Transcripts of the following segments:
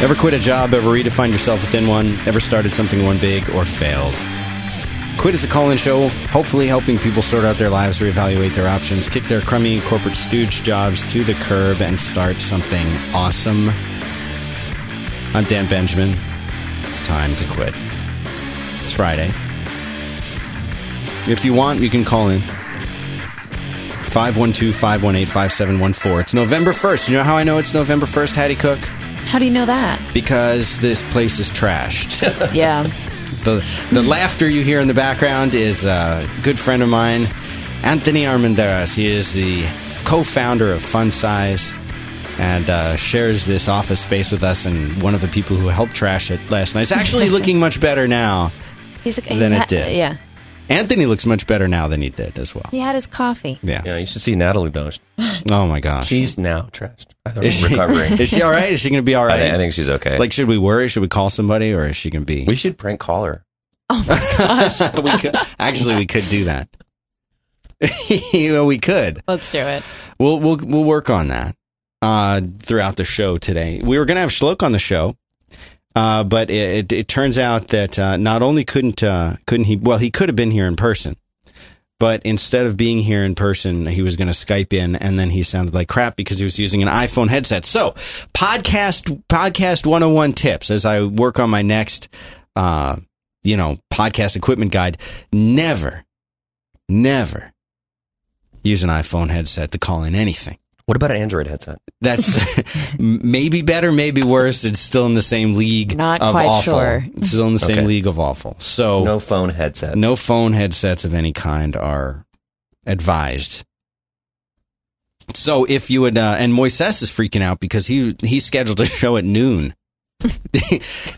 Ever quit a job, ever redefined yourself within one, ever started something one big, or failed? Quit is a call in show, hopefully helping people sort out their lives, reevaluate their options, kick their crummy corporate stooge jobs to the curb, and start something awesome. I'm Dan Benjamin. It's time to quit. It's Friday. If you want, you can call in 512 518 5714. It's November 1st. You know how I know it's November 1st, Haddie Cooke? How do you know that? Because this place is trashed. Yeah. the the laughter you hear in the background is a good friend of mine, Anthony Armendariz. He is the co-founder of Fun Size and uh, shares this office space with us. And one of the people who helped trash it last night. It's actually looking much better now. He's, he's Than it did. Yeah. Anthony looks much better now than he did as well. He had his coffee. Yeah. Yeah, you should see Natalie though. Oh my gosh. She's now trashed. I think is she, recovering. is she all right? Is she going to be all I, right? thi- I think she's okay. Like, should we worry? Should we call somebody, or is she going to be? we should prank call her. Oh my gosh. we could actually we could do that. you know, we could. Let's do it. We'll we'll we'll work on that uh, throughout the show today. We were going to have Schloke on the show, uh, but it, it, it turns out that uh, not only couldn't uh, couldn't he well he could have been here in person, but instead of being here in person, he was going to Skype in, and then he sounded like crap because he was using an iPhone headset. So podcast podcast one hundred and one tips as I work on my next. Uh, you know, podcast equipment guide. Never, never use an iPhone headset to call in anything. What about an Android headset? That's maybe better, maybe worse. It's still in the same league Not of quite awful. sure. It's still in the same Okay. league of awful. So No phone headsets. no phone headsets of any kind are advised. So if you would, uh, and Moises is freaking out because he he scheduled a show at noon.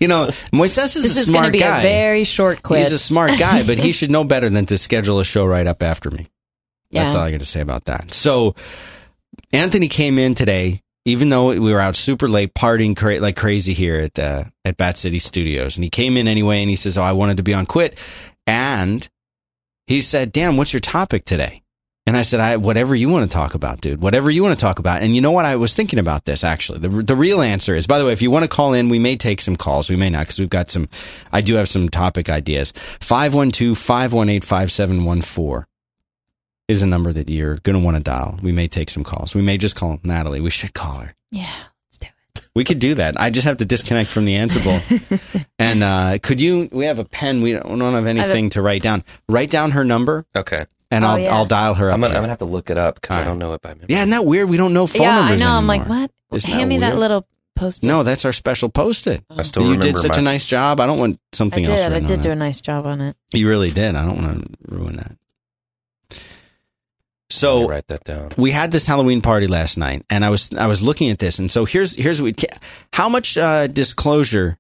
you know, Moises is This a is going smart to be guy. a very short quit. He's a smart guy, but he should know better than to schedule a show right up after me. That's all I got to say about that. So Anthony came in today, even though we were out super late partying cra- like crazy here at uh, at Bat City Studios, and he came in anyway, and he says, "Oh, I wanted to be on Quit," and he said, "Dan, what's your topic today?" And I said, "I whatever you want to talk about, dude. Whatever you want to talk about." And you know what? I was thinking about this actually. The the real answer is, by the way, if you want to call in, we may take some calls. We may not because we've got some. I do have some topic ideas. 512-518-5714 is a number that you're going to want to dial. We may take some calls. We may just call Natalie. We should call her. yeah. Let's do it. We could do that. I just have to disconnect from the Ansible. and uh, could you? We have a pen. We don't, we don't have anything to write down. Write down her number, Okay. and Oh, I'll yeah. I'll dial her up. I'm gonna. I'm gonna have to look it up because I Alright. don't know it by memory. yeah, isn't that weird? We don't know phone numbers. yeah, I numbers know. I'm like, anymore. what? Isn't Hand that me that little post. No, that's our special post-it. I still you did such my, a nice job. I don't want I something did. else. I written did on do it. a nice job on it. You really did. I don't want to ruin that. So write that down. we had this Halloween party last night, and I was I was looking at this, and so here's here's what we, how much uh, disclosure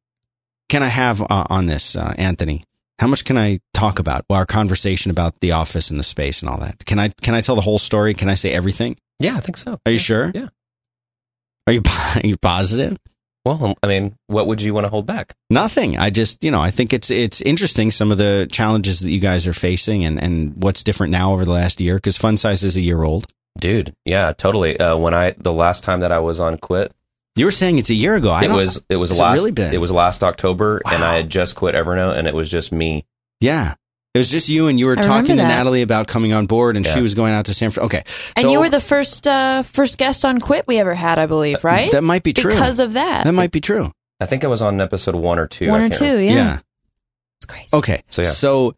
can I have uh, on this, uh, Anthony? How much can I talk about well, our conversation about the office and the space and all that? Can I can I tell the whole story? Can I say everything? Yeah, I think so. Are you sure? Yeah. Are you are you positive? Well, um, I mean, what would you want to hold back? Nothing. I just, you know, I think it's it's interesting some of the challenges that you guys are facing and and what's different now over the last year because Fun Size is a year old. Dude, yeah, totally. Uh, when I the last time that I was on quit, You were saying it's a year ago. I it was it was has it really been? it was last October, and I had just quit Evernote, and it was just me. Yeah. It was just you and you were I talking to that. Natalie about coming on board and she was going out to San Francisco. Okay. And So- you were the first uh, first guest on Quit we ever had, I believe, right? That might be true. Because of that. that might be true. I think I was on episode one or two. One I or two, remember. yeah. It's crazy. Okay. So, yeah. So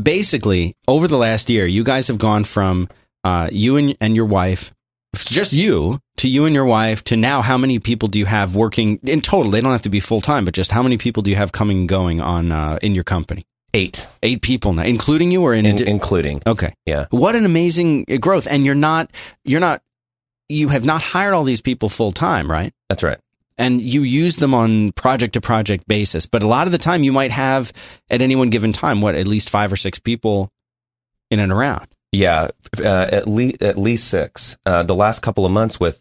basically, over the last year, you guys have gone from uh, you and, and your wife, just you, to you and your wife, to now how many people do you have working in total? They don't have to be full time, but just how many people do you have coming and going on uh, in your company? Eight, Eight people now, including you or in, in, including. Okay. Yeah. What an amazing uh, growth. And you're not, you're not, you have not hired all these people full time, right? That's right. And you use them on project to project basis. But a lot of the time you might have at any one given time, what, at least five or six people in and around. Yeah, uh, at least at least six. Uh, the last couple of months with,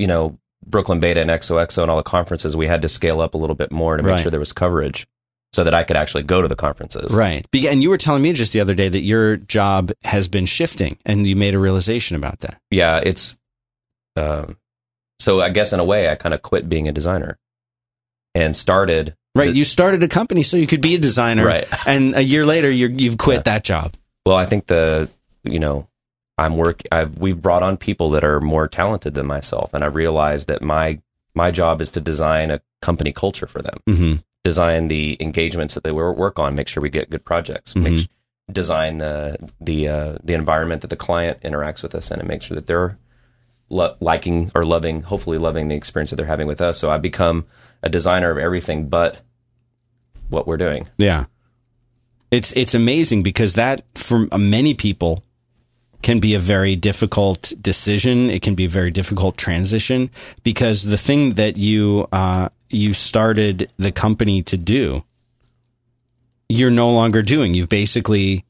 you know, Brooklyn Beta and XOXO and all the conferences, we had to scale up a little bit more to make Right. sure there was coverage, so that I could actually go to the conferences. Right. And you were telling me just the other day that your job has been shifting and you made a realization about that. Yeah, it's. Um, so I guess in a way, I kind of quit being a designer. and started Right. the- You started a company so you could be a designer. Right. And a year later, you're, you've quit that job. Well, I think the you know I'm work. I've we've brought on people that are more talented than myself, and I realized that my my job is to design a company culture for them, Mm-hmm. Design the engagements that they work on, make sure we get good projects, make Mhm. sh- design the the uh, the environment that the client interacts with us in, and make sure that they're lo- liking or loving, hopefully loving the experience that they're having with us. So I become a designer of everything but what we're doing. Yeah. It's it's amazing because that for many people can be a very difficult decision. It can be a very difficult transition because the thing that you uh, you started the company to do, you're no longer doing. You've basically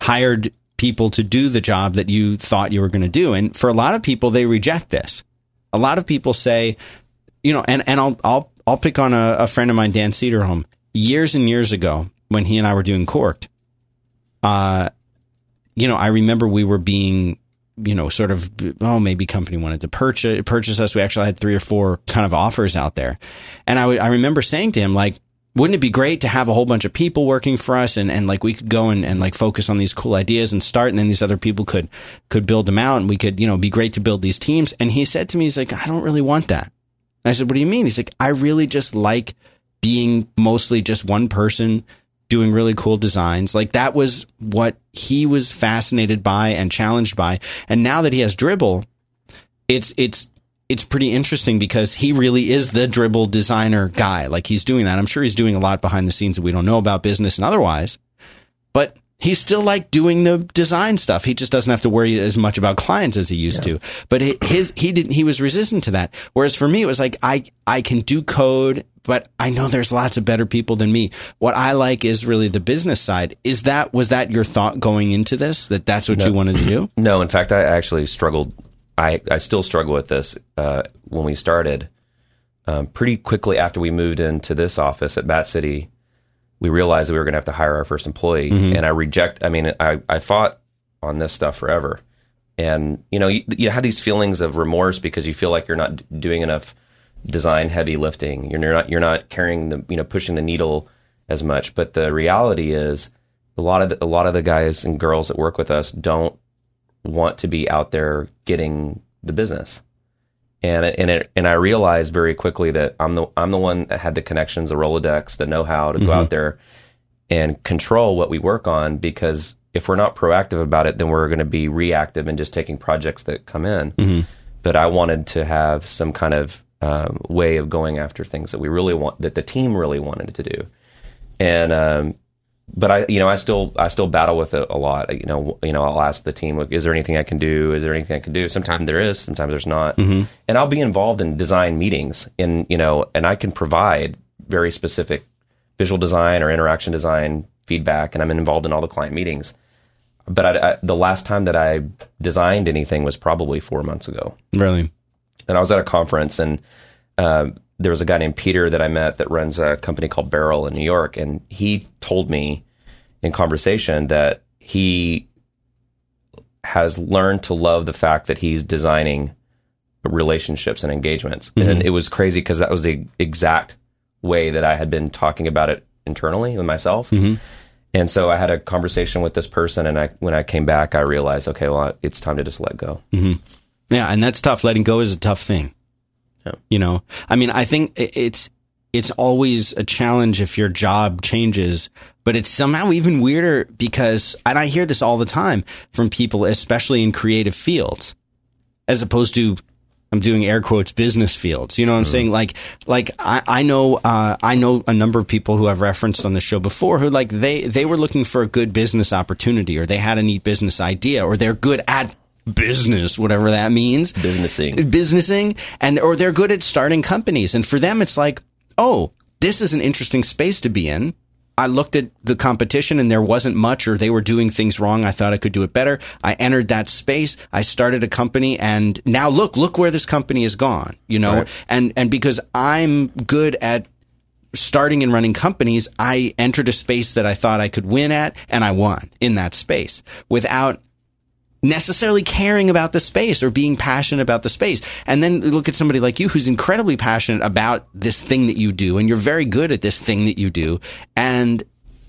hired people to do the job that you thought you were going to do, and for a lot of people, they reject this. A lot of people say, you know, and and I'll I'll I'll pick on a, a friend of mine, Dan Cederholm, years and years ago when he and I were doing Corked. Uh, you know, I remember we were being, you know, sort of, oh, maybe company wanted to purchase purchase us. We actually had three or four kind of offers out there, and I I remember saying to him like. Wouldn't it be great to have a whole bunch of people working for us and, and like we could go and, and like focus on these cool ideas and start and then these other people could could build them out and we could, you know, be great to build these teams. And he said to me, he's like, I don't really want that. And I said, What do you mean? He's like, I really just like being mostly just one person doing really cool designs. Like that was what he was fascinated by and challenged by. And now that he has Dribbble, it's it's it's pretty interesting because he really is the Dribbble designer guy. Like he's doing that. I'm sure he's doing a lot behind the scenes that we don't know about business and otherwise. But he's still like doing the design stuff. He just doesn't have to worry as much about clients as he used to. But his he didn't he was resistant to that. Whereas for me it was like I I can do code but I know there's lots of better people than me. What I like is really the business side. Is that was that your thought going into this that that's what you wanted to do? No, in fact, I actually struggled. I, I still struggle with this. Uh, when we started, um, pretty quickly after we moved into this office at Bat City, we realized that we were going to have to hire our first employee. Mm-hmm. And I reject. I mean, I, I fought on this stuff forever, and you know, you, you have these feelings of remorse because you feel like you're not doing enough design heavy lifting. You're not you're not carrying the you know pushing the needle as much. But the reality is, a lot of the, a lot of the guys and girls that work with us don't want to be out there getting the business. And it, and it, and I realized very quickly that I'm the I'm the one that had the connections, the Rolodex, the know how to go out there and control what we work on. Because if we're not proactive about it, then we're going to be reactive and just taking projects that come in. But I wanted to have some kind of um, way of going after things that we really want, that the team really wanted to do. And um, but I, you know, I still, I still battle with it a lot. You know, you know, I'll ask the team, "Is there anything I can do? Is there anything I can do?" Sometimes there is, sometimes there's not, and I'll be involved in design meetings, and you know, and I can provide very specific visual design or interaction design feedback, and I'm involved in all the client meetings. But I, I, the last time that I designed anything was probably four months ago Really? and I was at a conference, and uh, there was a guy named Peter that I met that runs a company called Barrel in New York, and he told me in conversation that he has learned to love the fact that he's designing relationships and engagements, mm-hmm. and it was crazy because that was the exact way that I had been talking about it internally with myself. Mm-hmm. And so I had a conversation with this person, and I when I came back, I realized, okay, well, it's time to just let go. Mm-hmm. Yeah, and that's tough. Letting go is a tough thing. Yeah. You know, I mean, I think it's it's always a challenge if your job changes, but it's somehow even weirder because, and I hear this all the time from people, especially in creative fields, as opposed to I'm doing air quotes business fields. You know what I'm saying? Like, like I, I know, uh, I know a number of people who I've referenced on the show before who like they, they were looking for a good business opportunity or they had a neat business idea or they're good at business, whatever that means. Businessing. businessing. And or they're good at starting companies. And for them it's like oh this is an interesting space to be in. I looked at the competition and there wasn't much or they were doing things wrong. I thought i could do it better. I entered that space. I started a company and now look look where this company has gone you know? Right. and and because i'm good at starting and running companies, I entered a space that I thought I could win at, and I won in that space without necessarily caring about the space or being passionate about the space. And then look at somebody like you who's incredibly passionate about this thing that you do and you're very good at this thing that you do. And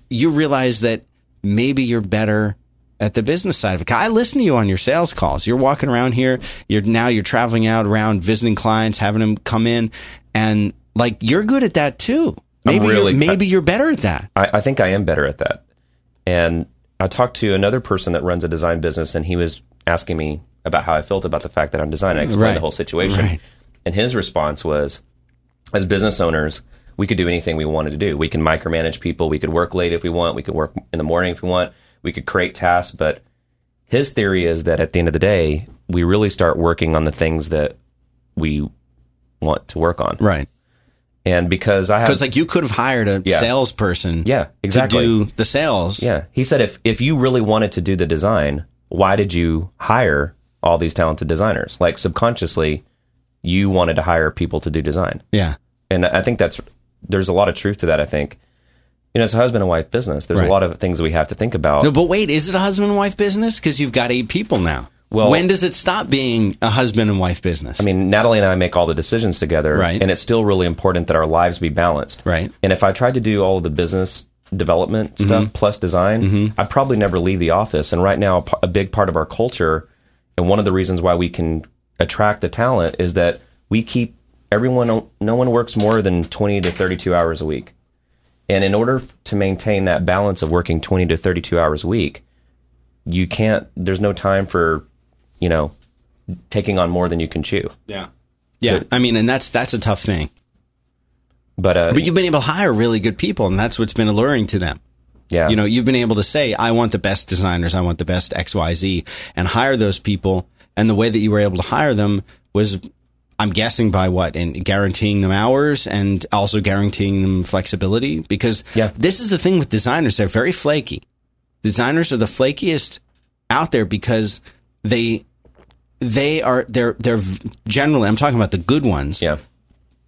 you realize that maybe you're better at the business side of it. I listen to you on your sales calls. You're walking around here. You're now you're traveling out around visiting clients, having them come in and like you're good at that too. Maybe really- you're, maybe you're better at that. I, I think I am better at that. And I talked to another person that runs a design business, and he was asking me about how I felt about the fact that I'm designing. I explained Right. the whole situation. Right. And his response was, as business owners, we could do anything we wanted to do. We can micromanage people. We could work late if we want. We could work in the morning if we want. We could create tasks. But his theory is that at the end of the day, we really start working on the things that we want to work on. Right. And because I have Because like you could have hired a Yeah. salesperson Yeah, exactly. to do the sales. Yeah. He said if if you really wanted to do the design, why did you hire all these talented designers? Like subconsciously, you wanted to hire people to do design. Yeah. And I think that's there's a lot of truth to that, I think. You know, it's a husband and wife business. There's Right. a lot of things we have to think about. No, but wait, is it a husband and wife business? Because you've got eight people now. Well- when does it stop being a husband and wife business? I mean, Natalie and I make all the decisions together, Right. and it's still really important that our lives be balanced. Right. And if I tried to do all of the business development Mm-hmm. stuff plus design, I'd probably never leave the office. And right now, a big part of our culture, and one of the reasons why we can attract the talent is that we keep everyone. No one works more than twenty to thirty-two hours a week. And in order to maintain that balance of working 20 to 32 hours a week, you can't, there's no time for, you know, taking on more than you can chew. yeah. Yeah. I mean, and that's that's a tough thing. But, uh, But you've been able to hire really good people, and that's what's been alluring to them. yeah, You know, you've been able to say, I want the best designers, I want the best XYZ, and hire those people. And the way that you were able to hire them was, I'm guessing, by what? And guaranteeing them hours and also guaranteeing them flexibility. Because Yeah. this is the thing with designers, they're very flaky. Designers are the flakiest out there because they. They are they're they're generally I'm talking about the good ones yeah,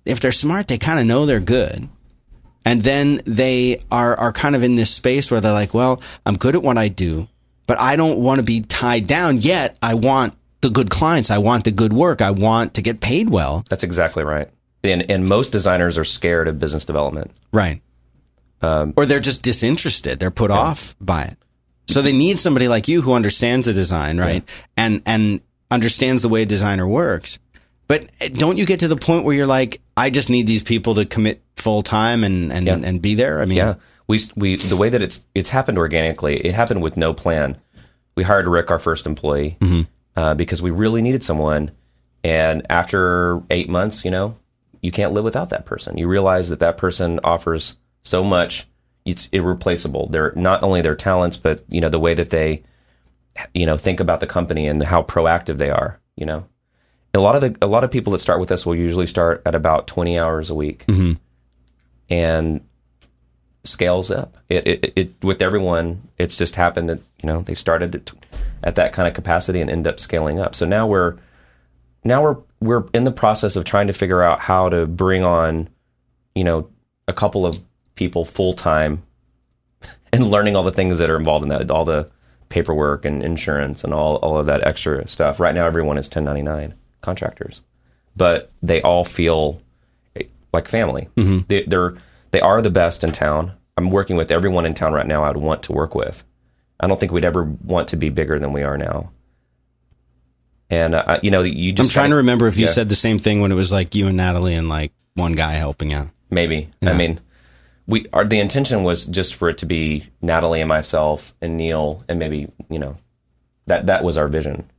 if they're smart, they kind of know they're good. And then they are, are kind of in this space where they're like, well, I'm good at what I do, but I don't want to be tied down yet. I want the good clients. I want the good work. I want to get paid well. that's exactly right. And, and most designers are scared of business development. Right. Um, or they're just disinterested. They're put off by it. So they need somebody like you who understands the design, right? And, and understands the way a designer works. But eh, don't you get to the point where you're like, I just need these people to commit full time and, and, Yeah. and be there? I mean, Yeah, we we the way that it's it's happened organically. It happened with no plan. We hired Rick, our first employee, uh, because we really needed someone. And after eight months, you know, you can't live without that person. You realize that that person offers so much. It's irreplaceable. They're not only their talents, but you know the way that they, you know, think about the company and how proactive they are. You know, a lot of the a lot of people that start with us will usually start at about twenty hours a week, mm-hmm. and scales up. It, it, it with everyone, it's just happened that you know they started at, at that kind of capacity and end up scaling up. So now we're now we're we're in the process of trying to figure out how to bring on, you know, a couple of people full time, and learning all the things that are involved in that, all the paperwork and insurance and all all of that extra stuff. Right now, everyone is 1099 contractors, but they all feel like family. They, they're they are the best in town. I'm working with everyone in town right now. I'd want to work with. I don't think we'd ever want to be bigger than we are now. And uh, you know, you just I'm trying to remember if you Yeah. said the same thing when it was like you and Natalie and like one guy helping out. Maybe. I mean, we our the intention was just for it to be Natalie and myself and Neil and maybe you know that that was our vision.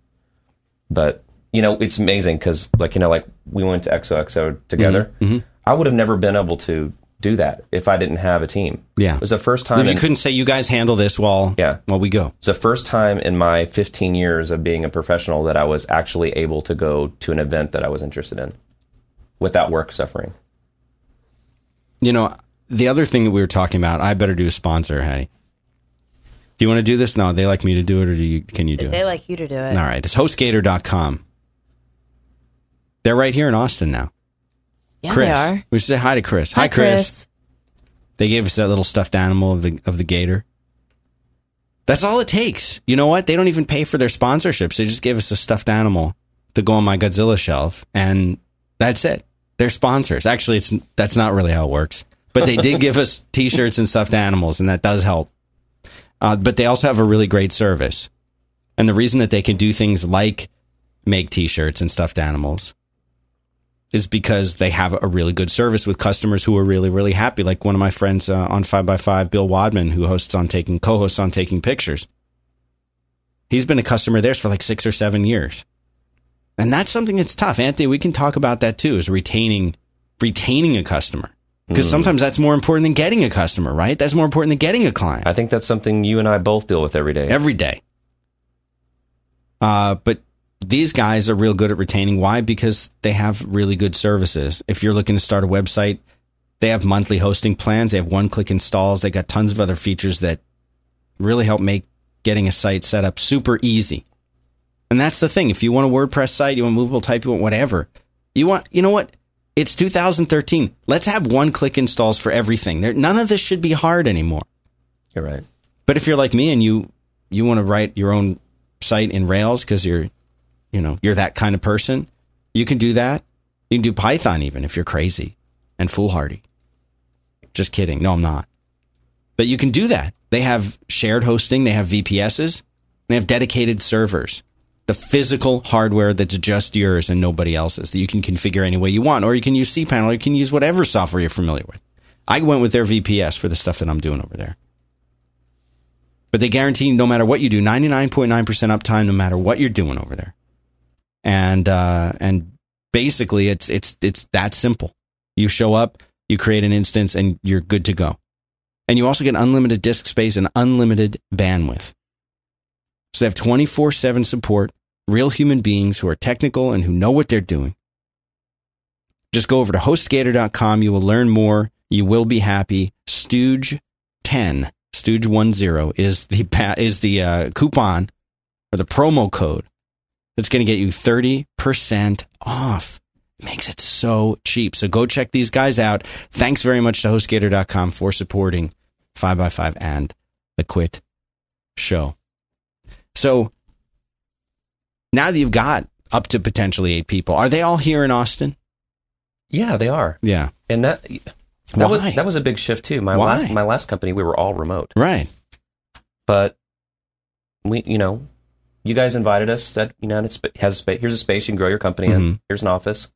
But you know, it's amazing because like you know, like we went to XOXO together. Mm-hmm. I would have never been able to do that if I didn't have a team. Yeah. it was the first time. If you in- couldn't say you guys handle this while Yeah. while we go. It's the first time in my 15 years of being a professional that I was actually able to go to an event that I was interested in without work suffering. You know, the other thing that we were talking about, I better do a sponsor, Haddie. Do you want to do this? No, they like me to do it, or do you? Can you do They it? They like you to do it. All right, it's hostgator.com. They're right here in Austin now. Yeah, Chris, they are. we should say hi to Chris. Hi, Hi, Chris. They gave us that little stuffed animal of the of the gator. That's all it takes. You know what? They don't even pay for their sponsorships. They just gave us a stuffed animal to go on my Godzilla shelf, and that's it. They're sponsors. Actually, it's that's not really how it works. But they did give us T-shirts and stuffed animals, and that does help. Uh, but they also have a really great service, and the reason that they can do things like make T-shirts and stuffed animals is because they have a really good service with customers who are really really happy. Like one of my friends uh, on Five by Five, Bill Wadman, who hosts on taking co-hosts on taking pictures. He's been a customer theirs for like six or seven years, and that's something that's tough. Anthony, we can talk about that too. Is retaining retaining a customer because sometimes that's more important than getting a customer, right? That's more important than getting a client I think that's something you and I both deal with every day. every day. Uh, but these guys are real good at retaining. Why? Because they have really good services. If you're looking to start a website, they have monthly hosting plans. They have one click installs. They got tons of other features that really help make getting a site set up super easy. And that's the thing. If you want a WordPress site, you want a movable type, you want whatever. You want, you know what? It's 2013. Let's have one click installs for everything. There, none of this should be hard anymore. You're right. But if you're like me and you you want to write your own site in Rails because you're you know you're that kind of person, you can do that. You can do Python even if you're crazy and foolhardy. Just kidding. No, I'm not. But you can do that. They have shared hosting. They have VPSs. They have dedicated servers. The physical hardware that's just yours and nobody else's that you can configure any way you want, or you can use cPanel, or you can use whatever software you're familiar with. I went with their VPS for the stuff that I'm doing over there but they guarantee no matter what you do, 99.9% uptime, no matter what you're doing over there. And, uh, and basically it's, it's, it's that simple. You show up, you create an instance and you're good to go. And you also get unlimited disk space and unlimited bandwidth. So they have 24 7 support, real human beings who are technical and who know what they're doing. Just go over to hostgator.com. You will learn more. You will be happy. Stooge 10 Stooge one zero is the is the uh, coupon or the promo code that's going to get you thirty percent off. Makes it so cheap. So go check these guys out. Thanks very much to HostGator.com for supporting Five by Five and the Quit Show. So now that you've got up to potentially eight people, are they all here in Austin? Yeah, they are. Yeah. And that that Why? was that was a big shift too. My Why? last my last company, we were all remote. Right. but we you know you guys invited us That you know it has a space here's a space you can grow your company in Mhm. here's an office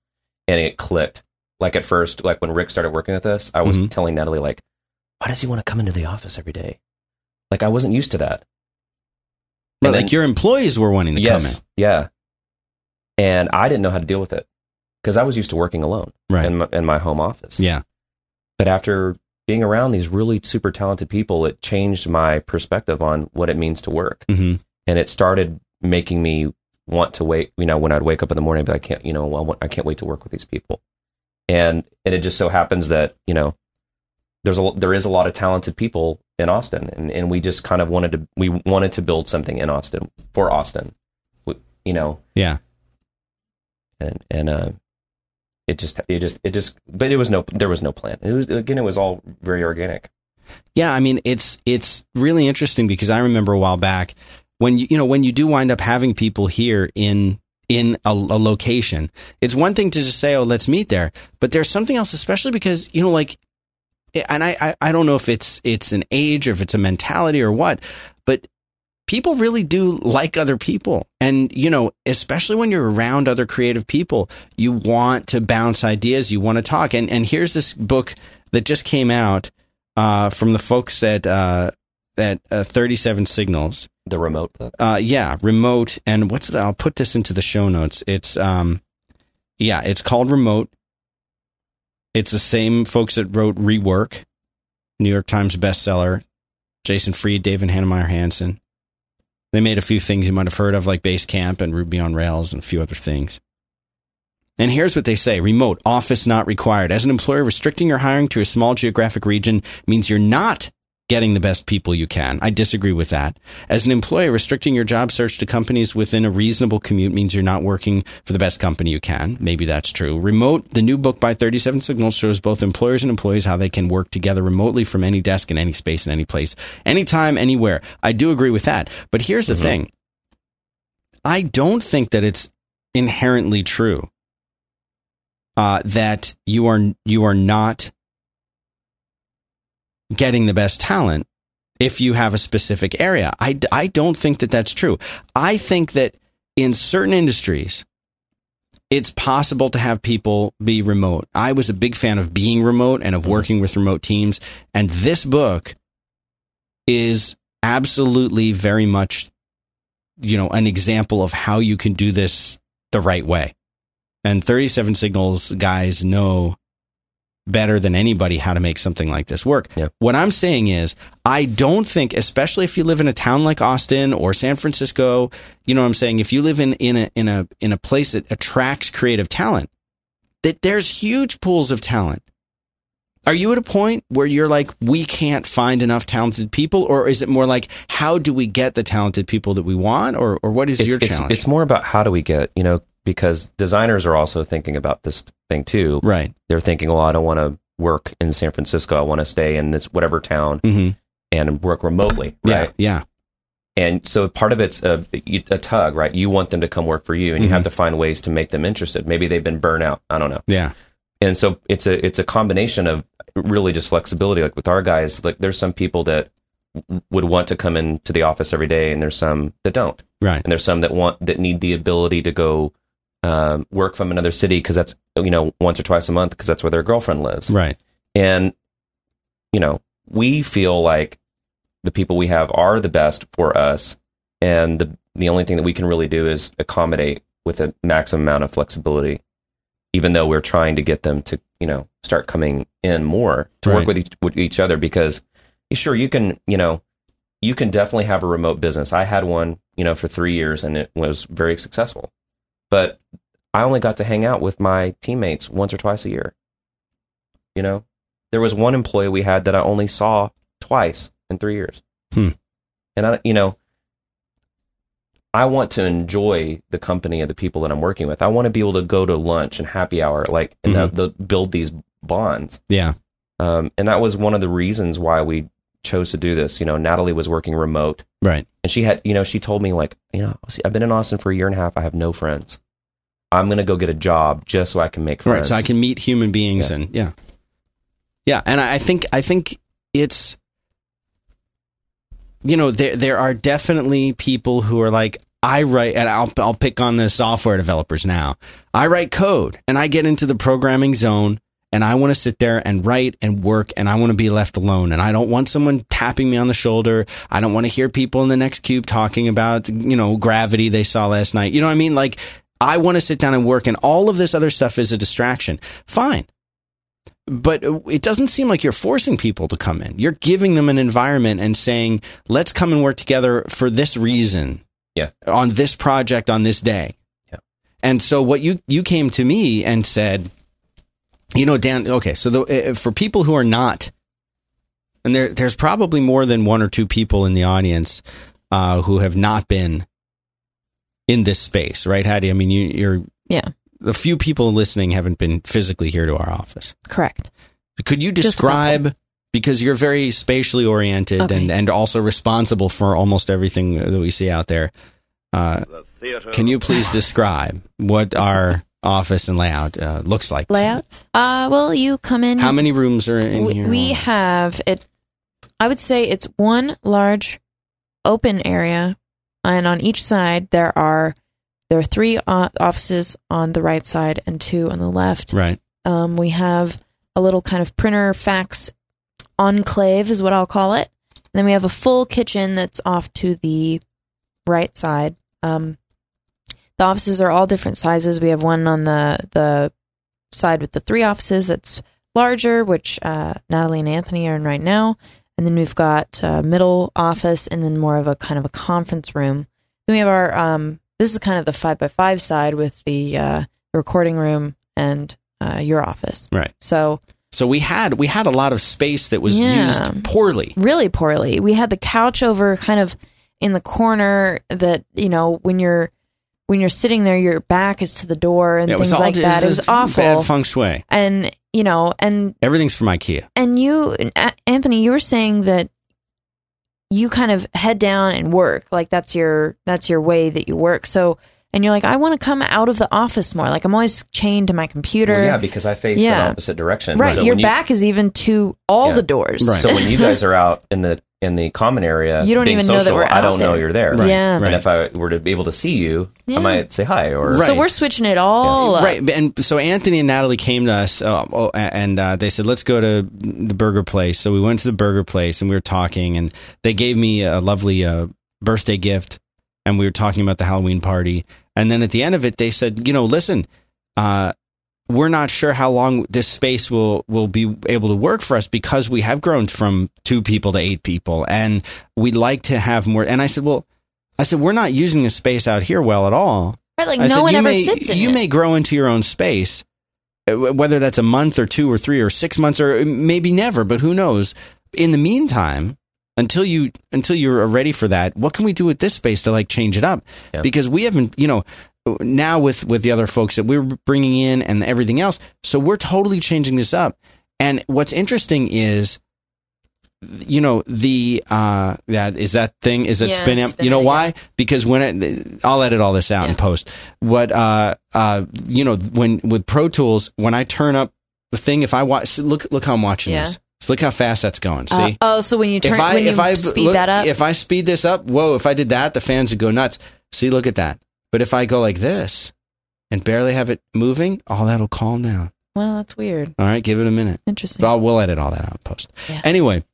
and it clicked like at first like when rick started working with us i was Mhm. telling natalie like why does he want to come into the office every day like i wasn't used to that But And like your employees were wanting to come in. yeah and i didn't know how to deal with it because i was used to working alone Right. in, my, in my home office Yeah. but after being around these really super talented people it changed my perspective on what it means to work hmm and it started making me want to wait. You know, when I'd wake up in the morning, but I can't. You know, well, I can't wait to work with these people. And and it just so happens that you know, there's a there is a lot of talented people in Austin, and, and we just kind of wanted to we wanted to build something in Austin for Austin. We, you know, Yeah. and and uh, it just it just it just but it was no there was no plan. It was again it was all very organic. Yeah, I mean it's it's really interesting because I remember a while back when you you know when you do wind up having people here in in a, a location, it's one thing to just say, "Oh, let's meet there," but there's something else, especially because you know, like, and I I, I don't know if it's it's an age or if it's a mentality or what, but people really do like other people, and you know, especially when you're around other creative people, you want to bounce ideas, you want to talk, and and here's this book that just came out uh, from the folks at uh, at uh, 37 Signals. The remote book. Uh, yeah, remote. And what's the? I'll put this into the show notes. It's um, yeah, it's called Remote. It's the same folks that wrote Rework, New York Times bestseller. Jason Fried, David Heinemeier Hansson. They made a few things you might have heard of, like Basecamp and Ruby on Rails and a few other things. And here's what they say remote, office not required. As an employer, restricting your hiring to a small geographic region means you're not getting the best people you can. I disagree with that. As an employer, restricting your job search to companies within a reasonable commute means you're not working for the best company you can. Maybe that's true. Remote, the new book by 37 Signals shows both employers and employees how they can work together remotely from any desk in any space in any place, anytime, anywhere. I do agree with that. But here's the thing. I don't think that it's inherently true uh, that you are you are not getting the best talent if you have a specific area. I, I don't think that that's true. I think that in certain industries, it's possible to have people be remote. I was a big fan of being remote and of mm-hmm. working with remote teams. And this book is absolutely very much, you know, an example of how you can do this the right way. And 37 Signals guys know better than anybody how to make something like this work. Yeah. What I'm saying is, I don't think, especially if you live in a town like Austin or San Francisco, you know what I'm saying? If you live in, in a in a in a place that attracts creative talent, that there's huge pools of talent. Are you at a point where you're like, we can't find enough talented people, or is it more like, how do we get the talented people that we want, or or what is it's, your it's, challenge? It's more about how do we get, you know, because designers are also thinking about this thing too. right. They're thinking, well, I don't want to work in San Francisco. I want to stay in this whatever town hmm and work remotely, right? Yeah. Yeah. And so part of it's a, a tug, right? You want them to come work for you, and you Mhm. have to find ways to make them interested. Maybe they've been burnt out. I don't know. Yeah. And so it's a it's a combination of really just flexibility. Like with our guys, like there's some people that would want to come into the office every day, and there's some that don't. Right. and there's some that want that need the ability to go um, work from another city because that's you know once or twice a month because that's where their girlfriend lives Right. and you know we feel like the people we have are the best for us and the the only thing that we can really do is accommodate with a maximum amount of flexibility even though we're trying to get them to you know start coming in more to Right. work with each, with each other because sure you can you know you can definitely have a remote business i had one you know for three years and it was very successful but i only got to hang out with my teammates once or twice a year you know there was one employee we had that i only saw twice in three years Hmm. and i you know I want to enjoy the company of the people that I'm working with. I want to be able to go to lunch and happy hour, like, and Mhm. the, the, build these bonds. Yeah. Um, and that was one of the reasons why we chose to do this. You know, Natalie was working remote, Right. and she had, you know, she told me like, you know, see, I've been in Austin for a year and a half. I have no friends. I'm gonna go get a job just so I can make friends. Right. So I can meet human beings Yeah. and yeah. Yeah. And I I think I think it's you know, there there are definitely people who are like, I write and I'll I'll pick on the software developers now. I write code and I get into the programming zone and I want to sit there and write and work and I want to be left alone and I don't want someone tapping me on the shoulder. I don't want to hear people in the next cube talking about, you know, gravity they saw last night. You know what I mean? Like I want to sit down and work and all of this other stuff is a distraction. Fine. But it doesn't seem like you're forcing people to come in. You're giving them an environment and saying, let's come and work together for this reason. Yeah. On this project on this day. Yeah. And so what you, you came to me and said, you know, Dan, okay, so the, uh, for people who are not, and there, there's probably more than one or two people in the audience uh, who have not been in this space, right, Haddie? I mean, you, you're, Yeah. the few people listening haven't been physically here to our office. Correct. Could you describe because you're very spatially oriented Okay. and and also responsible for almost everything that we see out there? Uh, can you please describe what our office and layout uh, looks like? Layout. Uh, well, you come in. How many rooms are in we, here? we have it. I would say it's one large open area, and on each side there are there are three uh, offices on the right side and two on the left. right. Um, we have a little kind of printer fax enclave, is what I'll call it. And then we have a full kitchen that's off to the right side. Um, the offices are all different sizes. We have one on the the side with the three offices that's larger, which uh, Natalie and Anthony are in right now. And then we've got uh, middle office, and then more of a kind of a conference room. Then we have our um, this is kind of the five by five side with the uh, recording room and uh, your office. Right. So So we had we had a lot of space that was Yeah. used poorly. really poorly. We had the couch over kind of in the corner that, you know, when you're when you're sitting there your back is to the door and Yeah, things like just- that. It was just awful. Bad feng shui. and, you know, and Everything's from IKEA. and you Anthony, you were saying that you kind of head down and work. Like that's your that's your way that you work. So and you're like, I want to come out of the office more. Like I'm always chained to my computer. Well, yeah, because I face Yeah. an opposite direction. right. So your when you- back is even to all Yeah. the doors. Right. So when you guys are out in the in the common area, You don't being even know that social, we're I don't know there. you're there. Right, Yeah. right. And if I were to be able to see you, Yeah. I might say hi or Right. So we're switching it all up. Right, and so Anthony and Natalie came to us, uh, oh, and uh, they said, "Let's go to the burger place." So we went to the burger place, and we were talking, and they gave me a lovely uh, birthday gift, and we were talking about the Halloween party, and then at the end of it, they said, "You know, listen, uh, we're not sure how long this space will will be able to work for us because we have grown from two people to eight people, and we'd like to have more." And I said, "Well." I said, we're not using the space out here well at all. Right, like I no said, one you ever may, sits in it. You it. may grow into your own space, uh, whether that's a month or two or three or six months or maybe never, but who knows? In the meantime, until you until you're ready for that, what can we do with this space to like change it up? Yeah. Because we haven't, you know, now with with the other folks that we're bringing in and everything else, so we're totally changing this up. And what's interesting is. You know the uh that is that thing is it Yeah, spinning it's up? You know why? Because when it, I'll edit all this out Yeah. post. What uh uh you know when with Pro Tools when I turn up the thing if I watch look look how I'm watching Yeah. this. So look how fast that's going. See. Uh, oh, so when you turn if I when you if I speed look- that up, if I speed this up, whoa! If I did that, the fans would go nuts. See, look at that. But if I go like this and barely have it moving, all that'll calm down. well, that's weird. All right, give it a minute. Interesting. But I'll, we'll edit all that out in post. Yeah. Anyway,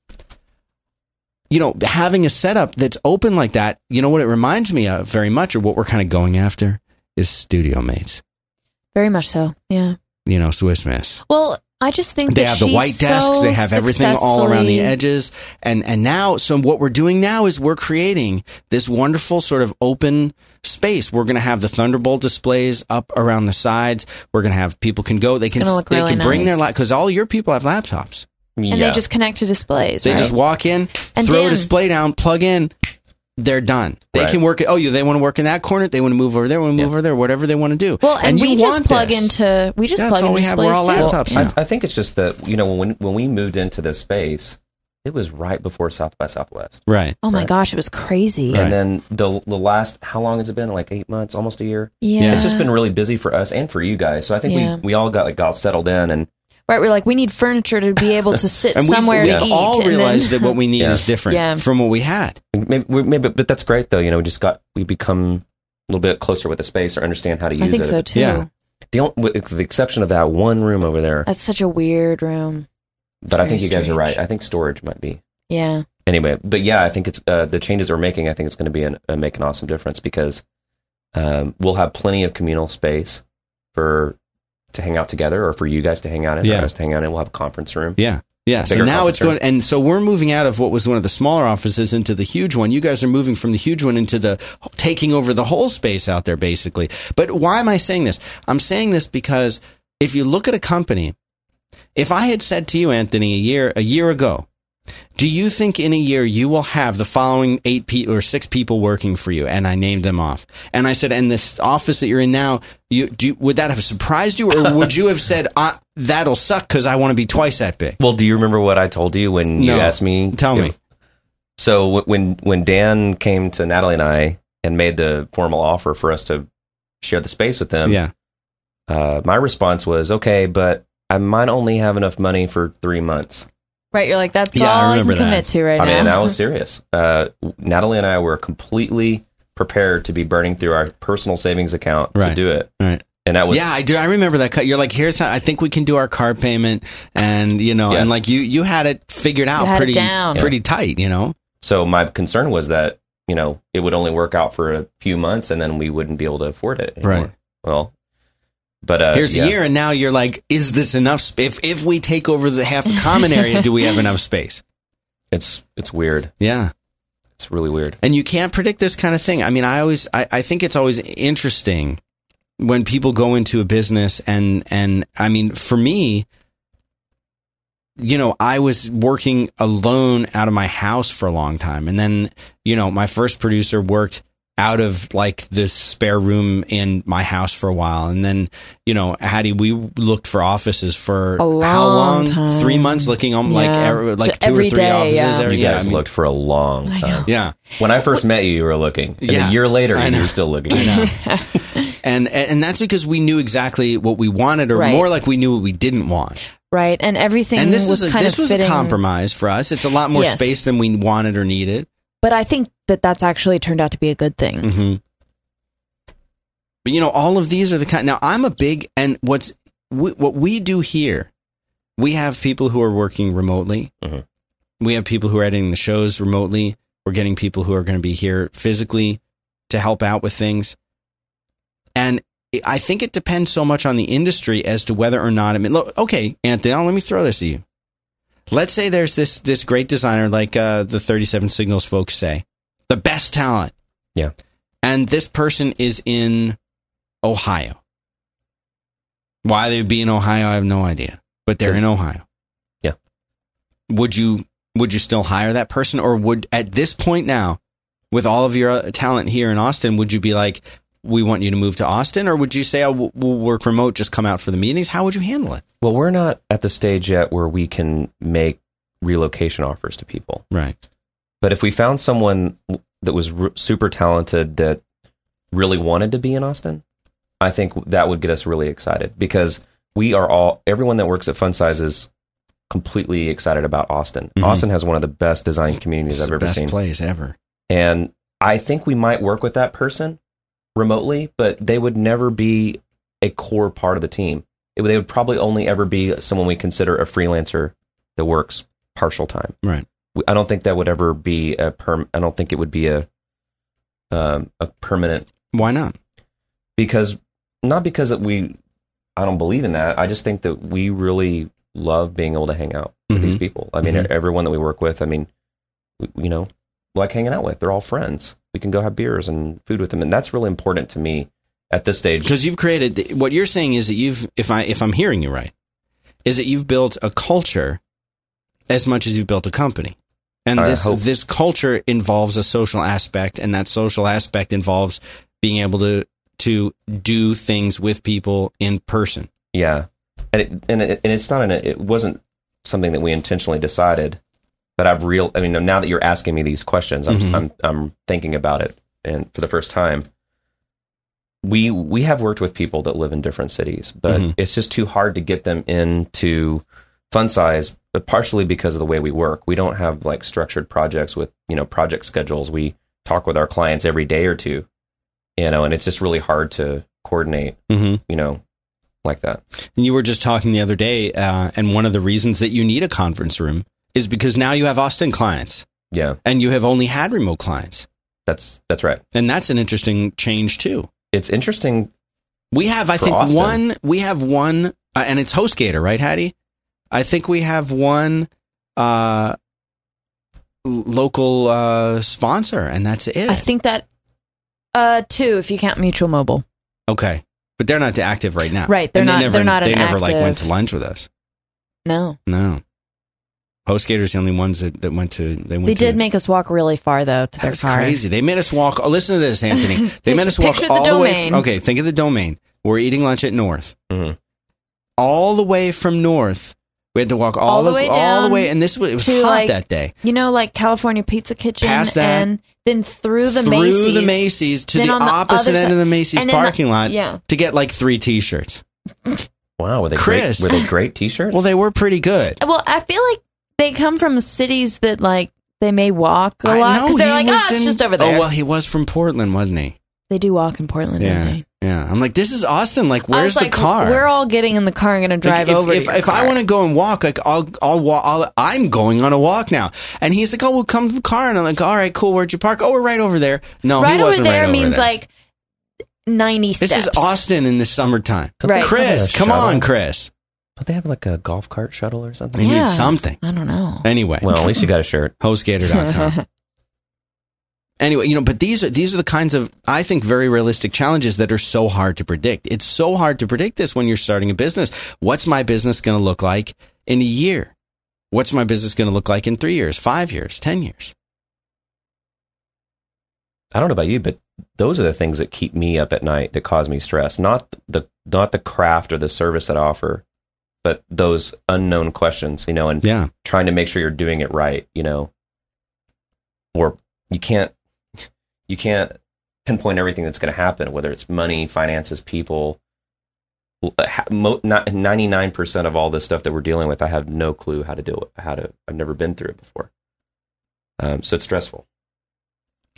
you know, having a setup that's open like that, you know what it reminds me of very much, or what we're kind of going after, is Studiomates. Very much so. Yeah. You know, Swiss Miss. Well, I just think They that have the white desks. so They have everything all around the edges. And and now, so what we're doing now is we're creating this wonderful sort of open space. We're going to have the Thunderbolt displays up around the sides. We're going to have people can go. They can look they really can bring their nice. because all your people have laptops. and yeah. they just connect to displays. They right? just walk in, And throw a display down, plug in. They're done. They Right. can work. Oh, you they want to work in that corner. They want to move over there. Want to move Yeah. over there. Whatever they want to do. well, and, you we just plug this. into we just Yeah, plug that's all into we have. We're all too. laptops Yeah. now. I, I think it's just that you know when when we moved into this space, it was right before South by Southwest, right. Oh my Right. gosh, it was crazy. Right. and then the the last how long has it been? Like eight months, almost a year. Yeah. It's just been really busy for us and for you guys. So I think Yeah. we we all got like got settled in and right. We're like, we need furniture to be able to sit And somewhere we've, to we've eat. all and then- realized that what we need Yeah. is different Yeah. from what we had. maybe, maybe but that's great though. You know, we just got we become a little bit closer with the space or understand how to use it. I think it. so too. Yeah. The only, with the exception of that one room over there, That's such a weird room. It's but I think you guys are right. I think storage might be. Yeah. anyway, but yeah, I think it's uh, the changes we're making. I think it's going to be an, uh, make an awesome difference because um, we'll have plenty of communal space for to hang out together, or for you guys to hang out in, Yeah. or us to hang out in. We'll have a conference room. Yeah. Yeah. So now it's going, and so we're moving out of what was one of the smaller offices into the huge one. You guys are moving from the huge one into the taking over the whole space out there, basically. But why am I saying this? I'm saying this because if you look at a company, if I had said to you, Anthony, a year a year ago, do you think in a year you will have the following eight people or six people working for you? And I named them off. And I said, and this office that you're in now, you do would that have surprised you, or would you have said uh, that'll suck because I want to be twice that big? Well, do you remember what I told you when you asked me? Tell me. So when when Dan came to Natalie and I and made the formal offer for us to share the space with them, yeah. uh, my response was, "Okay, but I might only have enough money for three months." Right. You're like, that's Yeah, all I, can remember that. commit to right I mean, now. and I was serious. Uh, Natalie and I were completely prepared to be burning through our personal savings account to do it, Right. and that was yeah, I do. I remember that cut. You're like, here's how I think we can do our car payment, and you know, Yeah. and like you, you had it figured out had pretty, down. pretty tight. You know, so. My concern was that you know it would only work out for a few months, and then we wouldn't be able to afford it. Anymore. Right. Well, but uh, here's yeah. a year, and now you're like, is this enough? Sp- if if we take over the half the common area, do we have enough space? It's it's weird. Yeah. It's really weird. and you can't predict this kind of thing. I mean, I always, I, I think it's always interesting when people go into a business and, and I mean, for me, you know, I was working alone out of my house for a long time. And then, you know, my first producer worked out of like the spare room in my house for a while. And then, you know, Haddie, we looked for offices for A long how long? time. Three months looking on like, Yeah. every, like two Every or three day, offices. yeah. every- You yeah, guys I mean, looked for a long time. yeah. When I first met you, you were looking. And Yeah. a year later, I you know. were still looking. And, and that's because we knew exactly what we wanted or Right. more like we knew what we didn't want. right, and everything And this was was a, kind this of was fitting. a compromise for us. It's a lot more Yes. space than we wanted or needed. But I think that that's actually turned out to be a good thing. hmm But you know, all of these are the kind. Now, I'm a big and what's we, what we do here. We have people who are working remotely. Mhm. We have people who are editing the shows remotely. We're getting people who are going to be here physically to help out with things. And I think it depends so much on the industry as to whether or not. I mean, look, okay, Anthony, now let me throw this at you. Let's say there's this this great designer, like uh, the 37 Signals folks say, the best talent Yeah. and this person is in Ohio. Why they would be in Ohio, I have no idea. But they're in Ohio. Yeah. Would you would you still hire that person, or would at this point now, with all of your uh, talent here in Austin, would you be like, we want you to move to Austin, or would you say, oh, we'll- work remote, just come out for the meetings? How would you handle it? Well, we're not at the stage yet where we can make relocation offers to people. Right. But if we found someone that was r- super talented that really wanted to be in Austin, I think that would get us really excited because we are all everyone that works at Fun Size is completely excited about Austin. Mhm. Austin has one of the best design communities It's I've the ever best seen. place ever. And I think we might work with that person remotely, but they would never be a core part of the team. It, they would probably only ever be someone we consider a freelancer that works partial time. Right. We- I don't think that would ever be a perm. I don't think it would be a um, a permanent Why not? because not because that we. I don't believe in that. I just think that we really love being able to hang out with these Mhm. people. I mean, Mhm. everyone that we work with. I mean, we- you know, like hanging out with. They're all friends. We can go have beers and food with them, and that's really important to me at this stage. because you've created what you're saying is that you've if i if i'm hearing you right is that you've built a culture as much as you've built a company. And I this hope. this culture involves a social aspect and that social aspect involves being able to to do things with people in person. Yeah, and it, and it, and it's not an it wasn't something that we intentionally decided, but I've real. I mean, now that you're asking me these questions, I'm Mhm. I'm, I'm thinking about it, and for the first time, we we have worked with people that live in different cities, but Mhm. it's just too hard to get them into fun size. But partially because of the way we work, we don't have like structured projects with you know project schedules. We talk with our clients every day or two, you know, and it's just really hard to coordinate, mm-hmm. you know, like that. and you were just talking the other day uh, and one of the reasons that you need a conference room is because now you have austin clients Yeah. and you have only had remote clients That's that's right. and that's an interesting change too It's interesting. We have, I think, Austin. one. We have one, uh, and it's HostGator, right, Haddie? I think we have one uh, local uh, sponsor, and that's it. I think that uh two, if you count Mutual Mobile. okay, but they're not active right now, Right, they're And they not- Never, they're not They an never like went to lunch with us. No. No, HostGator's the only ones that, that went to. They went. They to, did make us walk really far though to That their was car. crazy. They made us walk. Oh, listen to this, Anthony. They made us walk Picture the all the way. domain. Okay, think of the domain. We're eating lunch at North. Mhm. All the way from North, we had to walk all, All the way all the down way, and this was it was to, hot like, that day. You know, like California Pizza Kitchen Past that, and then through the through Macy's. the Macy's to Then the on the opposite other end side- of the Macy's and then the- parking lot Yeah. to get like three T-shirts. Wow, were they Chris. great? Were they great T-shirts? Well, they were pretty good. Well, I feel like they come from cities that like they may walk a I lot know because they're he like, ah, was oh, it's in- just over there. Oh well, he was from Portland, wasn't he? they do walk in Portland, Yeah, don't they? yeah. I'm like, this is Austin. Like, I where's was the like, car? We're all getting in the car and going to Like, drive if, over. If, to your if I want to go and walk, like I'll I'll walk. I'll, I'm going on a walk now. And he's like, oh, we'll come to the car. And I'm like, all right, cool. Where'd you park? Oh, we're right over there. No, right he over wasn't there right means over there. like ninety this steps. is Austin in the summertime. Right. Chris, come on, Chris. Don't they have like a golf cart shuttle or something? They Yeah. need something. I don't know. Anyway, Well, at least you got a shirt. hostgator.com. anyway, you know, but these are these are the kinds of I think very realistic challenges that are so hard to predict. It's so hard to predict this when you're starting a business. What's my business going to look like in a year? What's my business going to look like in three years, five years, 10 years? I don't know about you, but those are the things that keep me up at night that cause me stress. Not the not the craft or the service that I offer, but those unknown questions, you know, and Yeah. trying to make sure you're doing it right, you know. Or you can't you can't pinpoint everything that's going to happen, whether it's money, finances, people. Ninety nine percent of all this stuff that we're dealing with, I have no clue how to do it. How to? I've never been through it before, um, so it's stressful.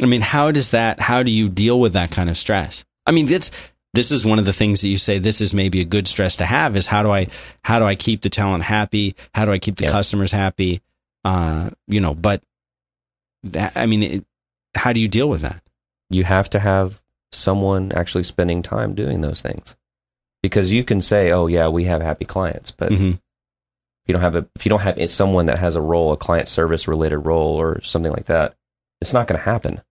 I mean, how does that, how do you deal with that kind of stress? I mean, that's, this is one of the things that you say this is maybe a good stress to have is how do I, how do I keep the talent happy? How do I keep the Yeah. customers happy? Uh, you know, but I mean, it, how do you deal with that? you have to have someone actually spending time doing those things because you can say oh yeah we have happy clients but hmm if you don't have a if you don't have someone that has a role a client service related role or something like that it's not going to happen